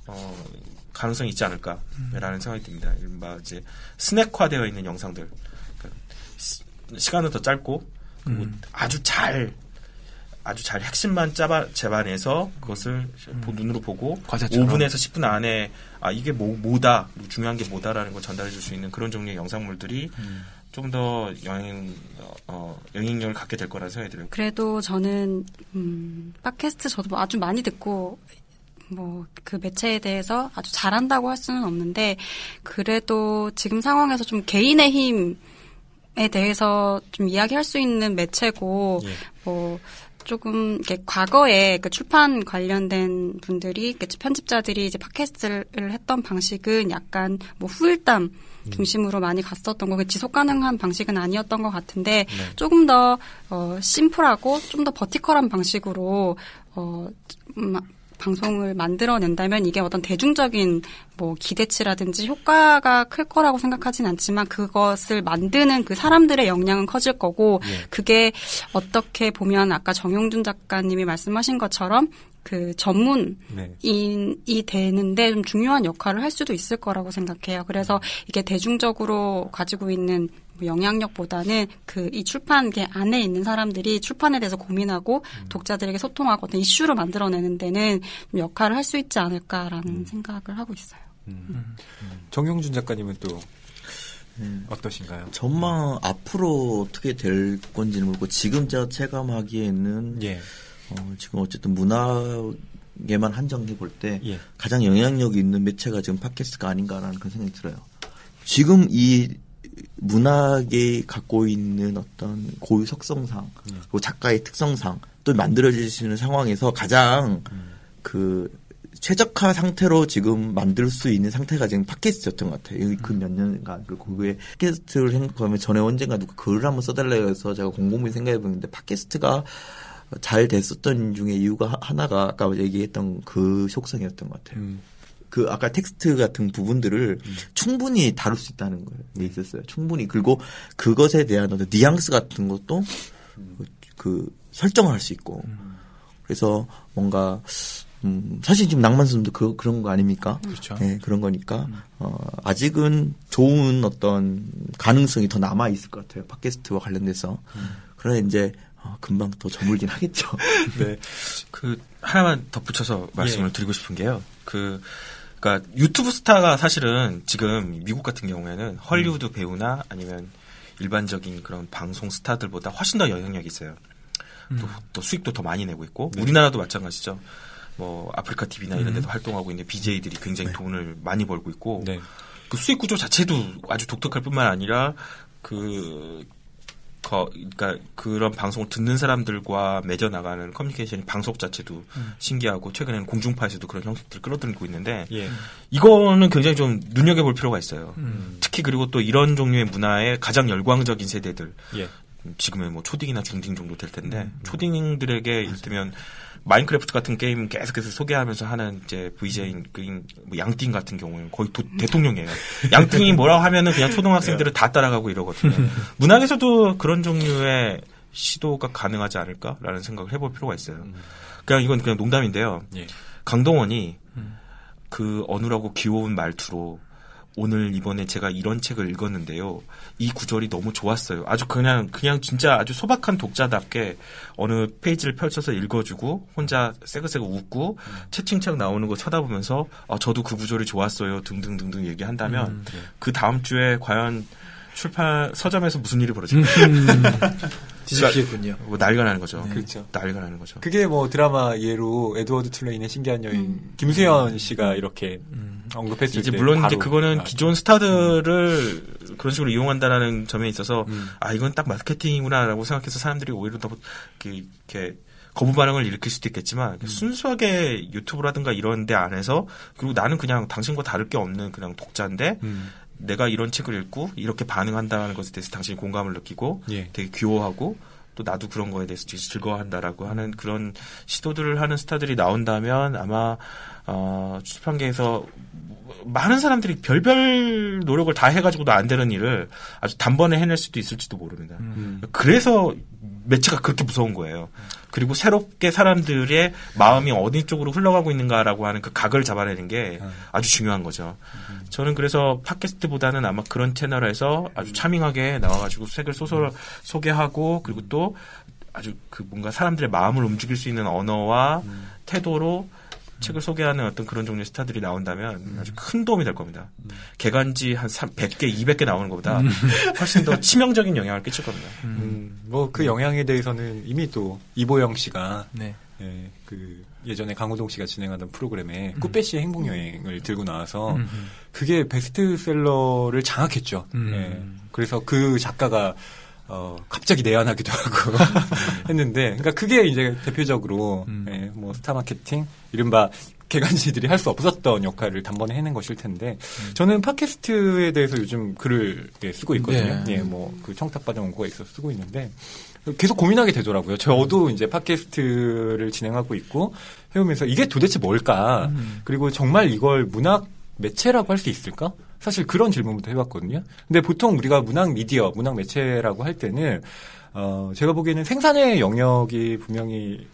어, 가능성이 있지 않을까라는 생각이 듭니다. 이른바 이제 스낵화되어 있는 영상들 그러니까 시- 시간은 더 짧고 그리고 아주 잘 아주 잘 핵심만 짜바, 잡아내서 그것을 보- 눈으로 보고 과자처럼. 5분에서 10분 안에 아 이게 뭐, 뭐다 중요한 게 뭐다라는 걸 전달해 줄 수 있는 그런 종류의 영상물들이 좀더 영향 어, 영향력을 갖게 될 거라는 생각이 들어요. 그래도 저는 음, 팟캐스트 저도 뭐 아주 많이 듣고 뭐 그 매체에 대해서 아주 잘한다고 할 수는 없는데 그래도 지금 상황에서 좀 개인의 힘에 대해서 좀 이야기할 수 있는 매체고 예. 뭐 조금 이렇게 과거에 그 출판 관련된 분들이 그 편집자들이 이제 팟캐스트를 했던 방식은 약간 뭐 후일담 중심으로 많이 갔었던 거, 그 지속 가능한 방식은 아니었던 것 같은데 조금 더 어, 심플하고 좀 더 버티컬한 방식으로 어, 음, 방송을 만들어낸다면 이게 어떤 대중적인 뭐 기대치라든지 효과가 클 거라고 생각하진 않지만 그것을 만드는 그 사람들의 역량은 커질 거고 그게 어떻게 보면 아까 정용준 작가님이 말씀하신 것처럼 그 전문인이 네. 되는데 좀 중요한 역할을 할 수도 있을 거라고 생각해요. 그래서 이게 대중적으로 가지고 있는 뭐 영향력보다는 그 이 출판계 안에 있는 사람들이 출판에 대해서 고민하고 음. 독자들에게 소통하고 어떤 이슈를 만들어내는 데는 좀 역할을 할 수 있지 않을까라는 음. 생각을 하고 있어요. 정용준 작가님은 또 음. 어떠신가요? 전망 앞으로 어떻게 될 건지는 모르고 지금 제가 체감하기에는 예. 어, 지금 어쨌든 문학에만 한정해 볼때 예. 가장 영향력이 있는 매체가 지금 팟캐스트가 아닌가라는 그런 생각이 들어요. 지금 이 문학이 갖고 있는 어떤 고유 속성상 그리고 작가의 특성상 또 만들어질 수 있는 상황에서 가장 그 최적화 상태로 지금 만들 수 있는 상태가 지금 팟캐스트였던 것 같아요. 그 몇 년간. 그리고 그게 팟캐스트를 생각하면 전에 언젠가 누가 글을 한번 써달라고 해서 제가 곰곰이 생각해 보는데 팟캐스트가 잘 됐었던 중에 이유가 하- 하나가 아까 얘기했던 그 속성이었던 것 같아요. 음. 그 아까 텍스트 같은 부분들을 충분히 다룰 수 있다는 거예요. 게 있었어요. 충분히 그리고 그것에 대한 어떤 뉘앙스 같은 것도 그, 그 설정을 할 수 있고 그래서 뭔가 음, 사실 지금 낭만스도 그, 그런 거 아닙니까? 그렇죠. 네, 그런 거니까 어, 아직은 좋은 어떤 가능성이 더 남아 있을 것 같아요. 팟캐스트와 관련돼서. 그러나 이제 어, 금방 더 저물긴 하겠죠. 네. 그 하나만 덧붙여서 말씀을 예. 드리고 싶은 게요. 그 그러니까 유튜브 스타가 사실은 지금 미국 같은 경우에는 헐리우드 배우나 아니면 일반적인 그런 방송 스타들보다 훨씬 더 영향력이 있어요. 또, 또 수익도 더 많이 내고 있고 우리나라도 마찬가지죠. 뭐 아프리카 TV나 이런 데도 활동하고 있는 BJ들이 굉장히 돈을 많이 벌고 있고 네. 그 수익 구조 자체도 아주 독특할 뿐만 아니라 그 거, 그러니까 그런 방송을 듣는 사람들과 맺어 나가는 커뮤니케이션이 방송 자체도 신기하고 최근에는 공중파에서도 그런 형식들을 끌어들이고 있는데 예. 이거는 굉장히 좀 눈여겨볼 필요가 있어요. 음. 특히 그리고 또 이런 종류의 문화에 가장 열광적인 세대들 예. 지금은 뭐 초딩이나 중딩 정도 될 텐데 음. 초딩들에게 이를테면 마인크래프트 같은 게임 계속해서 소개하면서 하는 이제 VJ인 뭐 양띵 같은 경우는 거의 도- 대통령이에요. 양띵이 뭐라고 하면은 그냥 초등학생들은 다 따라가고 이러거든요. 문학에서도 그런 종류의 시도가 가능하지 않을까라는 생각을 해볼 필요가 있어요. 그냥 이건 그냥 농담인데요. 예. 강동원이 그 어눌하고 귀여운 말투로 오늘 이번에 제가 이런 책을 읽었는데요. 이 구절이 너무 좋았어요. 아주 그냥 그냥 진짜 아주 소박한 독자답게 어느 페이지를 펼쳐서 읽어주고 혼자 새그새그 웃고 채팅창 나오는 거 쳐다보면서 아, 저도 그 구절이 좋았어요. 등등등등 얘기한다면 그 다음 주에 과연 출판 서점에서 무슨 일이 벌어질까? 뒤집히겠군요. 뭐 난리가 나는 거죠. 그렇죠. 난리가 나는 거죠. 그게 뭐 드라마 예로 에드워드 툴레인의 신기한 여행 김수현 씨가 이렇게 언급했을 이제 때 물론 이제 그거는 아, 기존 스타들을 그런 식으로 이용한다라는 점에 있어서 음. 아 이건 딱 마케팅이구나라고 생각해서 사람들이 오히려 더 이렇게, 이렇게 거부 반응을 일으킬 수도 있겠지만 음. 순수하게 유튜브라든가 이런 데 안에서 그리고 나는 그냥 당신과 다를 게 없는 그냥 독자인데 음. 내가 이런 책을 읽고 이렇게 반응한다는 것에 대해서 당신이 공감을 느끼고 예. 되게 귀여워하고 또 나도 그런 거에 대해서 즐거워한다라고 하는 그런 시도들을 하는 스타들이 나온다면 아마 어, 출판계에서 많은 사람들이 별별 노력을 다 해가지고도 안 되는 일을 아주 단번에 해낼 수도 있을지도 모릅니다. 음. 그래서 매체가 그렇게 무서운 거예요. 그리고 새롭게 사람들의 마음이 어디 쪽으로 흘러가고 있는가라고 하는 그 각을 잡아내는 게 아주 중요한 거죠. 저는 그래서 팟캐스트보다는 아마 그런 채널에서 아주 차밍하게 나와가지고 책을 소설 소개하고 그리고 또 아주 그 뭔가 사람들의 마음을 움직일 수 있는 언어와 태도로 책을 소개하는 어떤 그런 종류의 스타들이 나온다면 아주 큰 도움이 될 겁니다. 개간지 한 3, 100개, 200개 나오는 것보다 훨씬 더 치명적인 영향을 끼칠 겁니다. 음, 뭐그 영향에 대해서는 이미 또 이보영 씨가 네. 예, 그 예전에 강호동 씨가 진행하던 프로그램에 꾸빼 씨의 행복 여행을 들고 나와서 음. 그게 베스트셀러를 장악했죠. 음. 예, 그래서 그 작가가 어, 갑자기 내한하기도 하고 했는데, 그러니까 그게 이제 대표적으로 음. 예, 뭐 스타 마케팅, 이른바 개간지들이 할 수 없었던 역할을 단번에 해낸 것일 텐데, 저는 팟캐스트에 대해서 요즘 글을 예, 쓰고 있거든요. 네. 예, 뭐 그 청탁받은 원고가 있어서 쓰고 있는데, 계속 고민하게 되더라고요. 저도 이제 팟캐스트를 진행하고 있고 해오면서 이게 도대체 뭘까? 그리고 정말 이걸 문학 매체라고 할 수 있을까? 사실 그런 질문부터 해봤거든요. 근데 보통 우리가 문학 미디어, 문학 매체라고 할 때는 어 제가 보기에는 생산의 영역이 분명히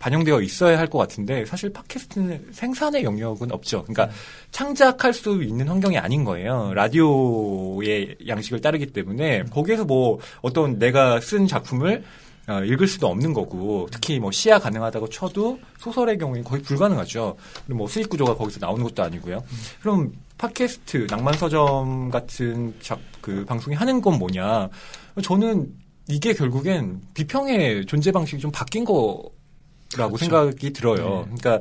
반영되어 있어야 할 것 같은데 사실 팟캐스트는 생산의 영역은 없죠. 그러니까 창작할 수 있는 환경이 아닌 거예요. 라디오의 양식을 따르기 때문에 거기에서 뭐 어떤 내가 쓴 작품을 어, 읽을 수도 없는 거고 특히 뭐 시야 가능하다고 쳐도 소설의 경우에는 거의 불가능하죠. 그리고 뭐 수익 구조가 거기서 나오는 것도 아니고요. 그럼 팟캐스트 낭만서점 같은 작, 그 방송이 하는 건 뭐냐? 저는 이게 결국엔 비평의 존재 방식이 좀 바뀐 거라고 생각이 들어요. 그러니까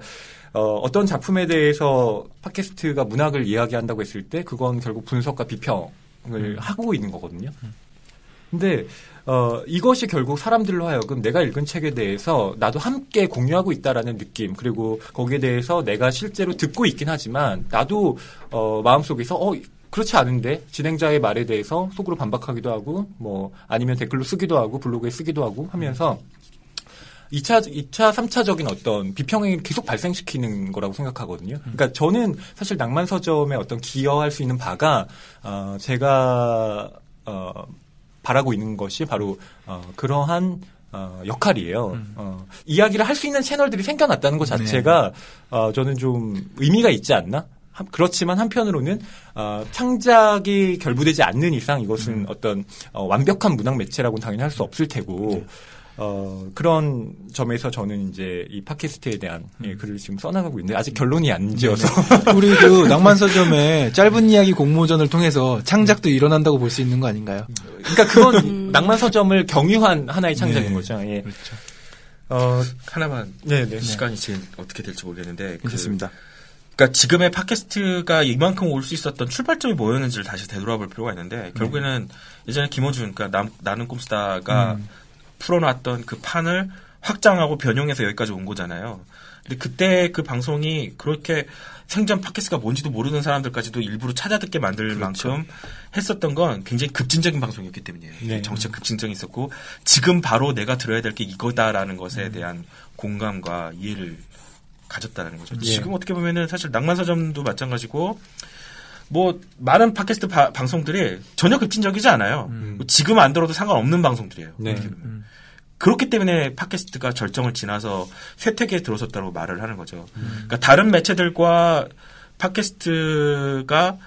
어, 어떤 작품에 대해서 팟캐스트가 문학을 이야기한다고 했을 때 그건 결국 분석과 비평을 하고 있는 거거든요. 근데 어, 이것이 결국 사람들로 하여금 내가 읽은 책에 대해서 나도 함께 공유하고 있다라는 느낌 그리고 거기에 대해서 내가 실제로 듣고 있긴 하지만 나도 어, 마음속에서 어 그렇지 않은데 진행자의 말에 대해서 속으로 반박하기도 하고 뭐 아니면 댓글로 쓰기도 하고 블로그에 쓰기도 하고 하면서 2차, 2차, 3차적인 어떤 비평을 계속 발생시키는 거라고 생각하거든요. 그러니까 저는 사실 낭만서점에 어떤 기여할 수 있는 바가, 어, 제가, 어, 바라고 있는 것이 바로, 어, 그러한 어, 역할이에요. 어, 이야기를 할 수 있는 채널들이 생겨났다는 것 자체가 어, 저는 좀 의미가 있지 않나? 한- 그렇지만 한편으로는 어, 창작이 결부되지 않는 이상 이것은 어떤 어, 완벽한 문학 매체라고는 당연히 할 수 없을 테고 어, 그런 점에서 저는 이제 이 팟캐스트에 대한 예, 글을 지금 써나가고 있는데 아직 결론이 안 지어서 우리 그 낭만 서점의 짧은 이야기 공모전을 통해서 창작도 일어난다고 볼 수 있는 거 아닌가요? 그러니까 그건 낭만 서점을 경유한 하나의 창작인 네. 거죠. 예. 그렇죠. 어, 하나만 네, 네. 시간이 지금 어떻게 될지 모르겠는데 그, 그렇습니다. 그러니까 지금의 팟캐스트가 이만큼 올 수 있었던 출발점이 뭐였는지를 다시 되돌아볼 필요가 있는데 결국에는 예전에 김호준 그러니까 남- 나는 꿈스타가 풀어놨던 그 판을 확장하고 변형해서 여기까지 온 거잖아요. 근데 그때 그 방송이 그렇게 생전 팟캐스트가 뭔지도 모르는 사람들까지도 일부러 찾아듣게 만들 만큼 했었던 건 굉장히 급진적인 방송이었기 때문이에요. 네. 정치적 급진적이 있었고 지금 바로 내가 들어야 될 게 이거다라는 것에 대한 공감과 이해를 가졌다는 거죠. 예. 지금 어떻게 보면은 사실 낭만서점도 마찬가지고 뭐 많은 팟캐스트 바- 방송들이 전혀 급진적이지 않아요. 뭐 지금 안 들어도 상관없는 방송들이에요. 네. 보면. 그렇기 때문에 팟캐스트가 절정을 지나서 쇠퇴기에 들어섰다고 말을 하는 거죠. 그러니까 다른 매체들과 팟캐스트가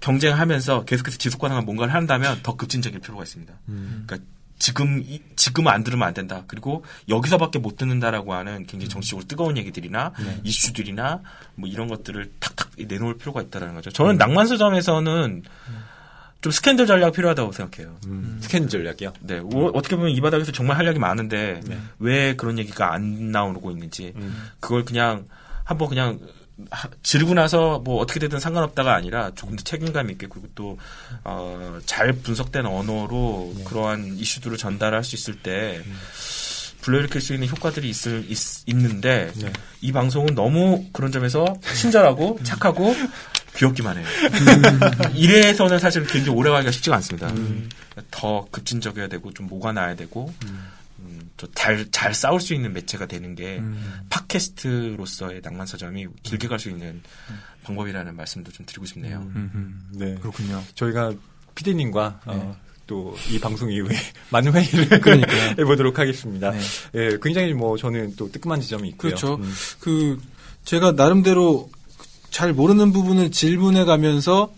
경쟁하면서 계속해서 지속 가능한 뭔가를 한다면 더 급진적일 필요가 있습니다. 그러니까 지금 이- 지금 안 들으면 안 된다. 그리고 여기서밖에 못 듣는다라고 하는 굉장히 정치적으로 뜨거운 얘기들이나 이슈들이나 뭐 이런 것들을 탁탁 내놓을 필요가 있다라는 거죠. 저는 낭만서점에서는 좀 스캔들 전략 필요하다고 생각해요. 음, 스캔 전략이요. 네, 오- 어떻게 보면 이 바닥에서 정말 할 얘기 많은데 왜 그런 얘기가 안 나오고 있는지 그걸 그냥 한번 그냥 하- 지르고 나서 뭐 어떻게 되든 상관없다가 아니라 조금 더 책임감 있게 그리고 또 어, 잘 분석된 언어로 그러한 이슈들을 전달할 수 있을 때 불러일으킬 수 있는 효과들이 있을 있, 는데이 방송은 너무 그런 점에서 친절하고 착하고 귀엽기만 해요. 이래서는 사실 굉장히 오래 가기가 쉽지가 않습니다. 더 급진적이어야 되고 좀 뭐가 나야 되고 음, 잘, 잘 싸울 수 있는 매체가 되는 게 팟캐스트로서의 낭만서점이 길게 갈 수 있는 방법이라는 말씀도 좀 드리고 싶네요. 음, 네. 그렇군요. 저희가 피디님과 어, 또이 방송 이후에 많은 회의를. 해보도록 하겠습니다. 네. 예, 굉장히 뭐 저는 또 뜨끔한 지점이 있고요. 그렇죠. 음, 그 제가 나름대로 잘 모르는 부분을 질문해 가면서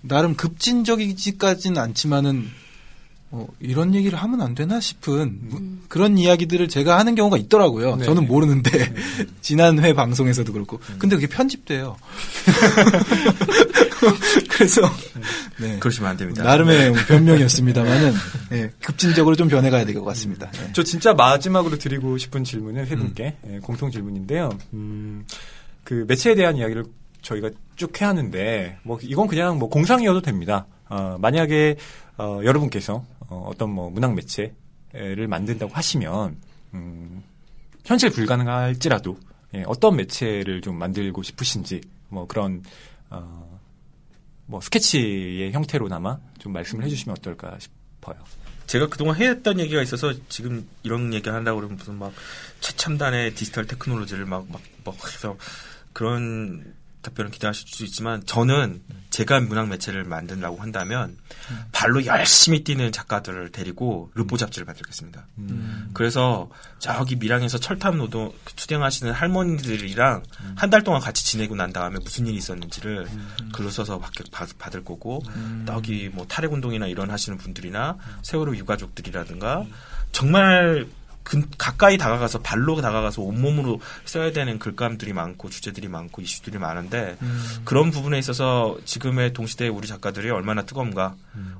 나름 급진적이지까지는 않지만은 어, 이런 얘기를 하면 안 되나 싶은 무- 그런 이야기들을 제가 하는 경우가 있더라고요. 네. 저는 모르는데 지난 회 방송에서도 그렇고 근데 그게 편집돼요. 그래서 네. 그러시면 안 됩니다. 나름의 변명이었습니다만은 네, 급진적으로 좀 변해가야 될 것 같습니다. 네. 저 진짜 마지막으로 드리고 싶은 질문은 세 분께 예, 공통 질문인데요. 음, 그 매체에 대한 이야기를 저희가 쭉 해야 하는데 뭐 이건 그냥 뭐 공상이어도 됩니다. 어, 만약에 어, 여러분께서 어, 어떤 뭐 문학 매체를 만든다고 하시면 음, 현실 불가능할지라도 예, 어떤 매체를 좀 만들고 싶으신지 뭐 그런 어, 뭐 스케치의 형태로나마 좀 말씀을 해주시면 어떨까 싶어요. 제가 그동안 했던 얘기가 있어서 지금 이런 얘기 하려고 그러면 무슨 막 최첨단의 디지털 테크놀로지를 막, 막, 막 해서 그런 답변을 기대하실 수 있지만 저는 제가 문학 매체를 만들라고 한다면 발로 열심히 뛰는 작가들을 데리고 르포 잡지를 만들겠습니다. 그래서 저기 밀양에서 철탑 노동 투쟁하시는 할머니들이랑 한달 동안 같이 지내고 난 다음에 무슨 일이 있었는지를 글로 써서 받, 받, 을 거고 여기 뭐 탈핵 운동이나 이런 하시는 분들이나 세월호 유가족들이라든가 정말 근, 가까이 다가가서 발로 다가가서 온몸으로 써야 되는 글감들이 많고 주제들이 많고 이슈들이 많은데 그런 부분에 있어서 지금의 동시대의 우리 작가들이 얼마나 뜨거운가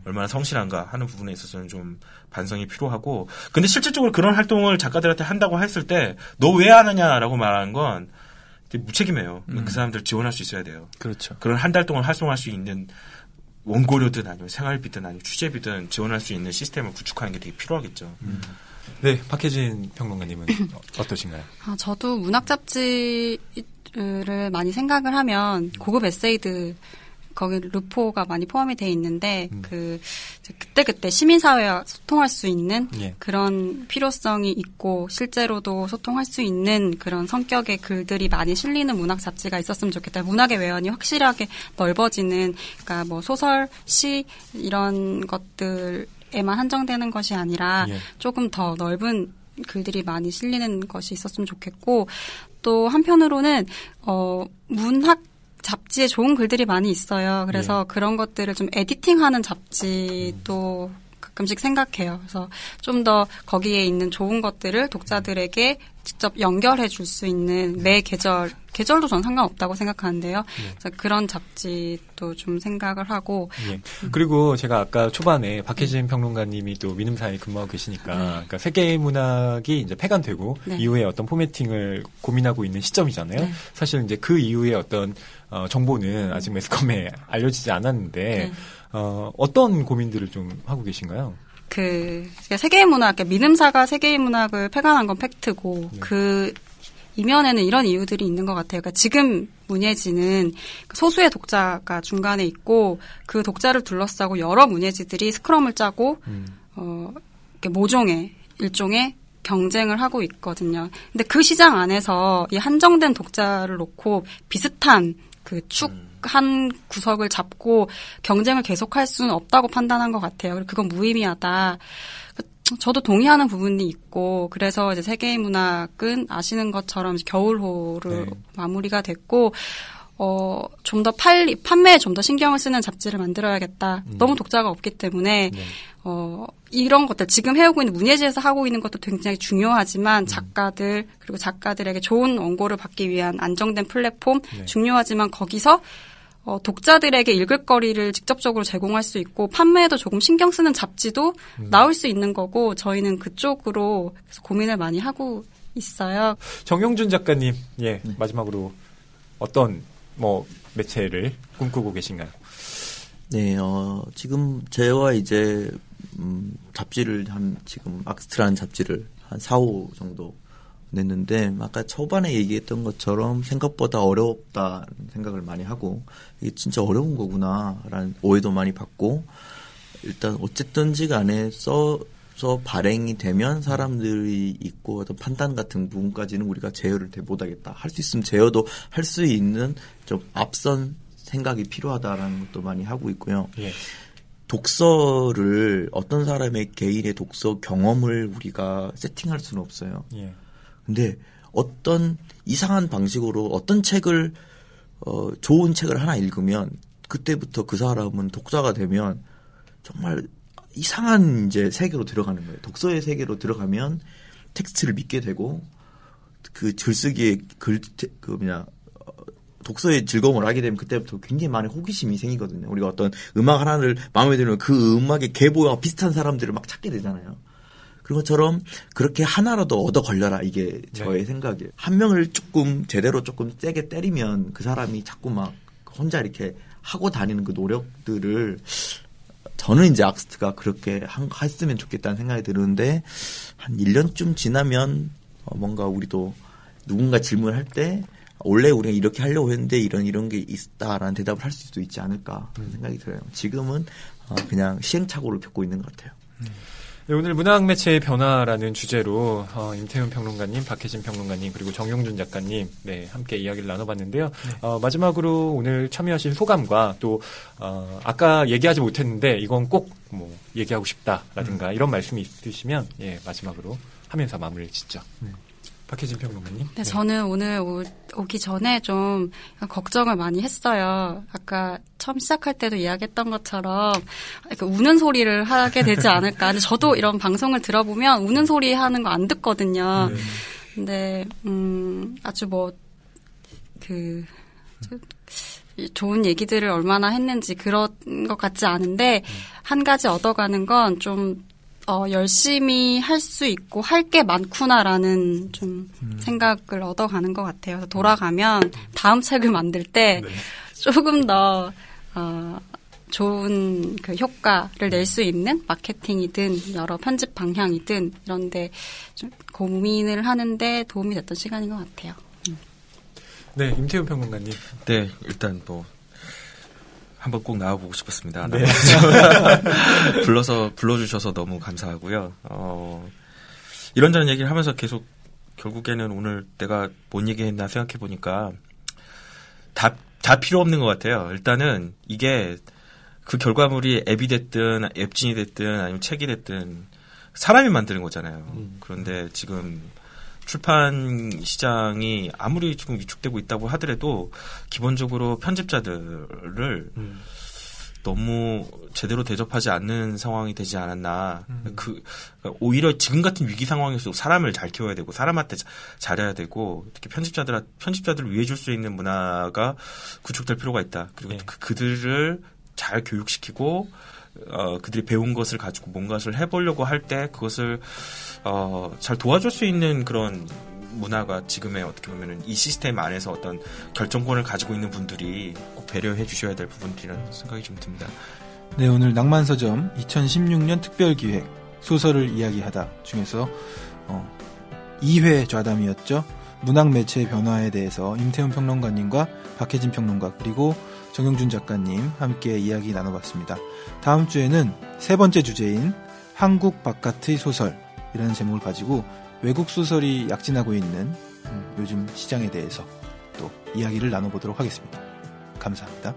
얼마나 성실한가 하는 부분에 있어서는 좀 반성이 필요하고 근데 실질적으로 그런 활동을 작가들한테 한다고 했을 때 너 왜 하느냐라고 말하는 건 무책임해요. 그 사람들 지원할 수 있어야 돼요. 그렇죠. 그런 한 달 동안 활동할 수 있는 원고료든 아니면 생활비든 아니면 취재비든 지원할 수 있는 시스템을 구축하는 게 되게 필요하겠죠. 네, 박혜진 평론가님은 어- 어떠신가요? 아, 저도 문학 잡지를 많이 생각을 하면 고급 에세이드 거기 르포가 많이 포함이 돼 있는데 그 이제 그때 그때 시민사회와 소통할 수 있는 예. 그런 필요성이 있고 실제로도 소통할 수 있는 그런 성격의 글들이 많이 실리는 문학 잡지가 있었으면 좋겠다. 문학의 외연이 확실하게 넓어지는 그러니까 뭐 소설, 시 이런 것들 에만 한정되는 것이 아니라 예. 조금 더 넓은 글들이 많이 실리는 것이 있었으면 좋겠고 또 한편으로는 어 문학 잡지에 좋은 글들이 많이 있어요. 그래서 그런 것들을 좀 에디팅하는 잡지도 가끔씩 생각해요. 그래서 좀 더 거기에 있는 좋은 것들을 독자들에게 직접 연결해 줄 수 있는 매 계절 계절도 전 상관없다고 생각하는데요. 그래서 그런 잡지도 좀 생각을 하고 예. 그리고 제가 아까 초반에 박혜진 평론가님이 또 민음사에 근무하고 계시니까, 그러니까 세계 문학이 이제 폐간되고 네. 이후에 어떤 포매팅을 고민하고 있는 시점이잖아요. 네. 사실 이제 그 이후에 어떤 어, 정보는 아직 매스컴에 알려지지 않았는데 네. 어, 어떤 고민들을 좀 하고 계신가요? 그 세계의 문학, 그러니까 민음사가 세계의 문학을 폐간한 건 팩트고 네. 그 이면에는 이런 이유들이 있는 것 같아요. 그러니까 지금 문예지는 그 소수의 독자가 중간에 있고 그 독자를 둘러싸고 여러 문예지들이 스크럼을 짜고 음. 어 이렇게 모종의 일종의 경쟁을 하고 있거든요. 근데 그 시장 안에서 이 한정된 독자를 놓고 비슷한 그축 한 구석을 잡고 경쟁을 계속할 수는 없다고 판단한 것 같아요. 그건 무의미하다. 저도 동의하는 부분이 있고 그래서 이제 세계의 문학은 아시는 것처럼 이제 겨울호로 네. 마무리가 됐고 어 좀 더 팔 판매에 좀 더 신경을 쓰는 잡지를 만들어야겠다. 너무 독자가 없기 때문에 네. 어 이런 것들 지금 해오고 있는 문예지에서 하고 있는 것도 굉장히 중요하지만 작가들 그리고 작가들에게 좋은 원고를 받기 위한 안정된 플랫폼 네. 중요하지만 거기서 어, 독자들에게 읽을 거리를 직접적으로 제공할 수 있고 판매에도 조금 신경 쓰는 잡지도 나올 수 있는 거고 저희는 그쪽으로 계속 고민을 많이 하고 있어요. 정영준 작가님, 예, 마지막으로 어떤 뭐 매체를 꿈꾸고 계신가요? 네, 어, 지금 제와 이제, 음, 잡지를 한, 지금 악스트라는 잡지를 한 4, 5 정도 냈는데, 아까 초반에 얘기했던 것처럼 생각보다 어렵다는 생각을 많이 하고, 이게 진짜 어려운 거구나라는 오해도 많이 받고, 일단 어쨌든지 간에 써서 발행이 되면 사람들이 있고 어떤 판단 같은 부분까지는 우리가 제어를 대 못하겠다. 할 수 있으면 제어도 할 수 있는 좀 앞선 생각이 필요하다라는 것도 많이 하고 있고요. 예. 독서를 어떤 사람의 개인의 독서 경험을 우리가 세팅할 수는 없어요. 예. 근데 어떤 이상한 방식으로 어떤 책을 어 좋은 책을 하나 읽으면 그때부터 그 사람은 독자가 되면 정말 이상한 이제 세계로 들어가는 거예요. 독서의 세계로 들어가면 텍스트를 믿게 되고 그 글쓰기에 글그 뭐냐 어, 독서의 즐거움을 알게 되면 그때부터 굉장히 많은 호기심이 생기거든요. 우리가 어떤 음악 하나를 마음에 들면 그 음악의 계보와 비슷한 사람들을 막 찾게 되잖아요. 그런 것처럼 그렇게 하나라도 얻어 걸려라 이게 저의 생각이에요. 한 명을 조금 제대로 조금 세게 때리면 그 사람이 자꾸 막 혼자 이렇게 하고 다니는 그 노력들을 저는 이제 악스트가 그렇게 한, 했으면 좋겠다는 생각이 드는데 한 1년쯤 지나면 어, 뭔가 우리도 누군가 질문을 할때 원래 우리가 이렇게 하려고 했는데 이런 이런 게 있다라는 대답을 할 수도 있지 않을까 그런 생각이 들어요. 지금은 어, 그냥 시행착오를 겪고 있는 것 같아요. 네, 오늘 문학 매체의 변화라는 주제로 어, 임태훈 평론가님, 박혜진 평론가님 그리고 정용준 작가님 네, 함께 이야기를 나눠봤는데요. 어, 마지막으로 오늘 참여하신 소감과 또 어, 아까 얘기하지 못했는데 이건 꼭 뭐 얘기하고 싶다라든가 이런 말씀이 있으시면 예, 마지막으로 하면서 마무리를 짓죠. 박혜진 평론가님. 네, 저는 오늘 오, 오기 전에 좀 걱정을 많이 했어요. 아까 처음 시작할 때도 이야기했던 것처럼 우는 소리를 하게 되지 않을까. 근데 저도 이런 방송을 들어보면 우는 소리 하는 거 안 듣거든요. 근데 음 아주 뭐그 좋은 얘기들을 얼마나 했는지 그런 것 같지 않은데 한 가지 얻어가는 건 좀 어, 열심히 할 수 있고 할 게 많구나라는 좀 생각을 얻어가는 것 같아요. 그래서 돌아가면 다음 책을 만들 때 조금 더 어, 좋은 그 효과를 낼 수 있는 마케팅이든 여러 편집 방향이든 이런데 좀 고민을 하는데 도움이 됐던 시간인 것 같아요. 네, 임태훈 평론가님. 네, 일단 뭐 한번 꼭 나와보고 싶었습니다. 네. 불러서 불러주셔서 너무 감사하고요. 어, 이런저런 얘기를 하면서 계속 결국에는 오늘 내가 뭔 얘기했나 생각해 보니까 다, 다 필요 없는 것 같아요. 일단은 이게 그 결과물이 앱이 됐든 앱진이 됐든 아니면 책이 됐든 사람이 만드는 거잖아요. 그런데 지금 출판 시장이 아무리 지금 위축되고 있다고 하더라도 기본적으로 편집자들을 너무 제대로 대접하지 않는 상황이 되지 않았나. 그 그러니까 오히려 지금 같은 위기 상황에서 사람을 잘 키워야 되고 사람한테 자- 잘해야 되고 특히 편집자들 편집자들을 위해 줄 수 있는 문화가 구축될 필요가 있다. 그리고 네. 그, 그들을 잘 교육시키고 어, 그들이 배운 것을 가지고 뭔가를 해보려고 할 때 그것을 어, 잘 도와줄 수 있는 그런 문화가 지금의 어떻게 보면은 이 시스템 안에서 어떤 결정권을 가지고 있는 분들이 꼭 배려해 주셔야 될 부분들이라는 생각이 좀 듭니다. 네, 오늘 낭만서점 2016년 특별기획 소설을 이야기하다 중에서 어, 2회 좌담이었죠. 문학 매체의 변화에 대해서 임태훈 평론가님과 박혜진 평론가 그리고 정영준 작가님 함께 이야기 나눠봤습니다. 다음 주에는 세 번째 주제인 한국 바깥의 소설이라는 제목을 가지고 외국 소설이 약진하고 있는 음, 요즘 시장에 대해서 또 이야기를 나눠보도록 하겠습니다. 감사합니다.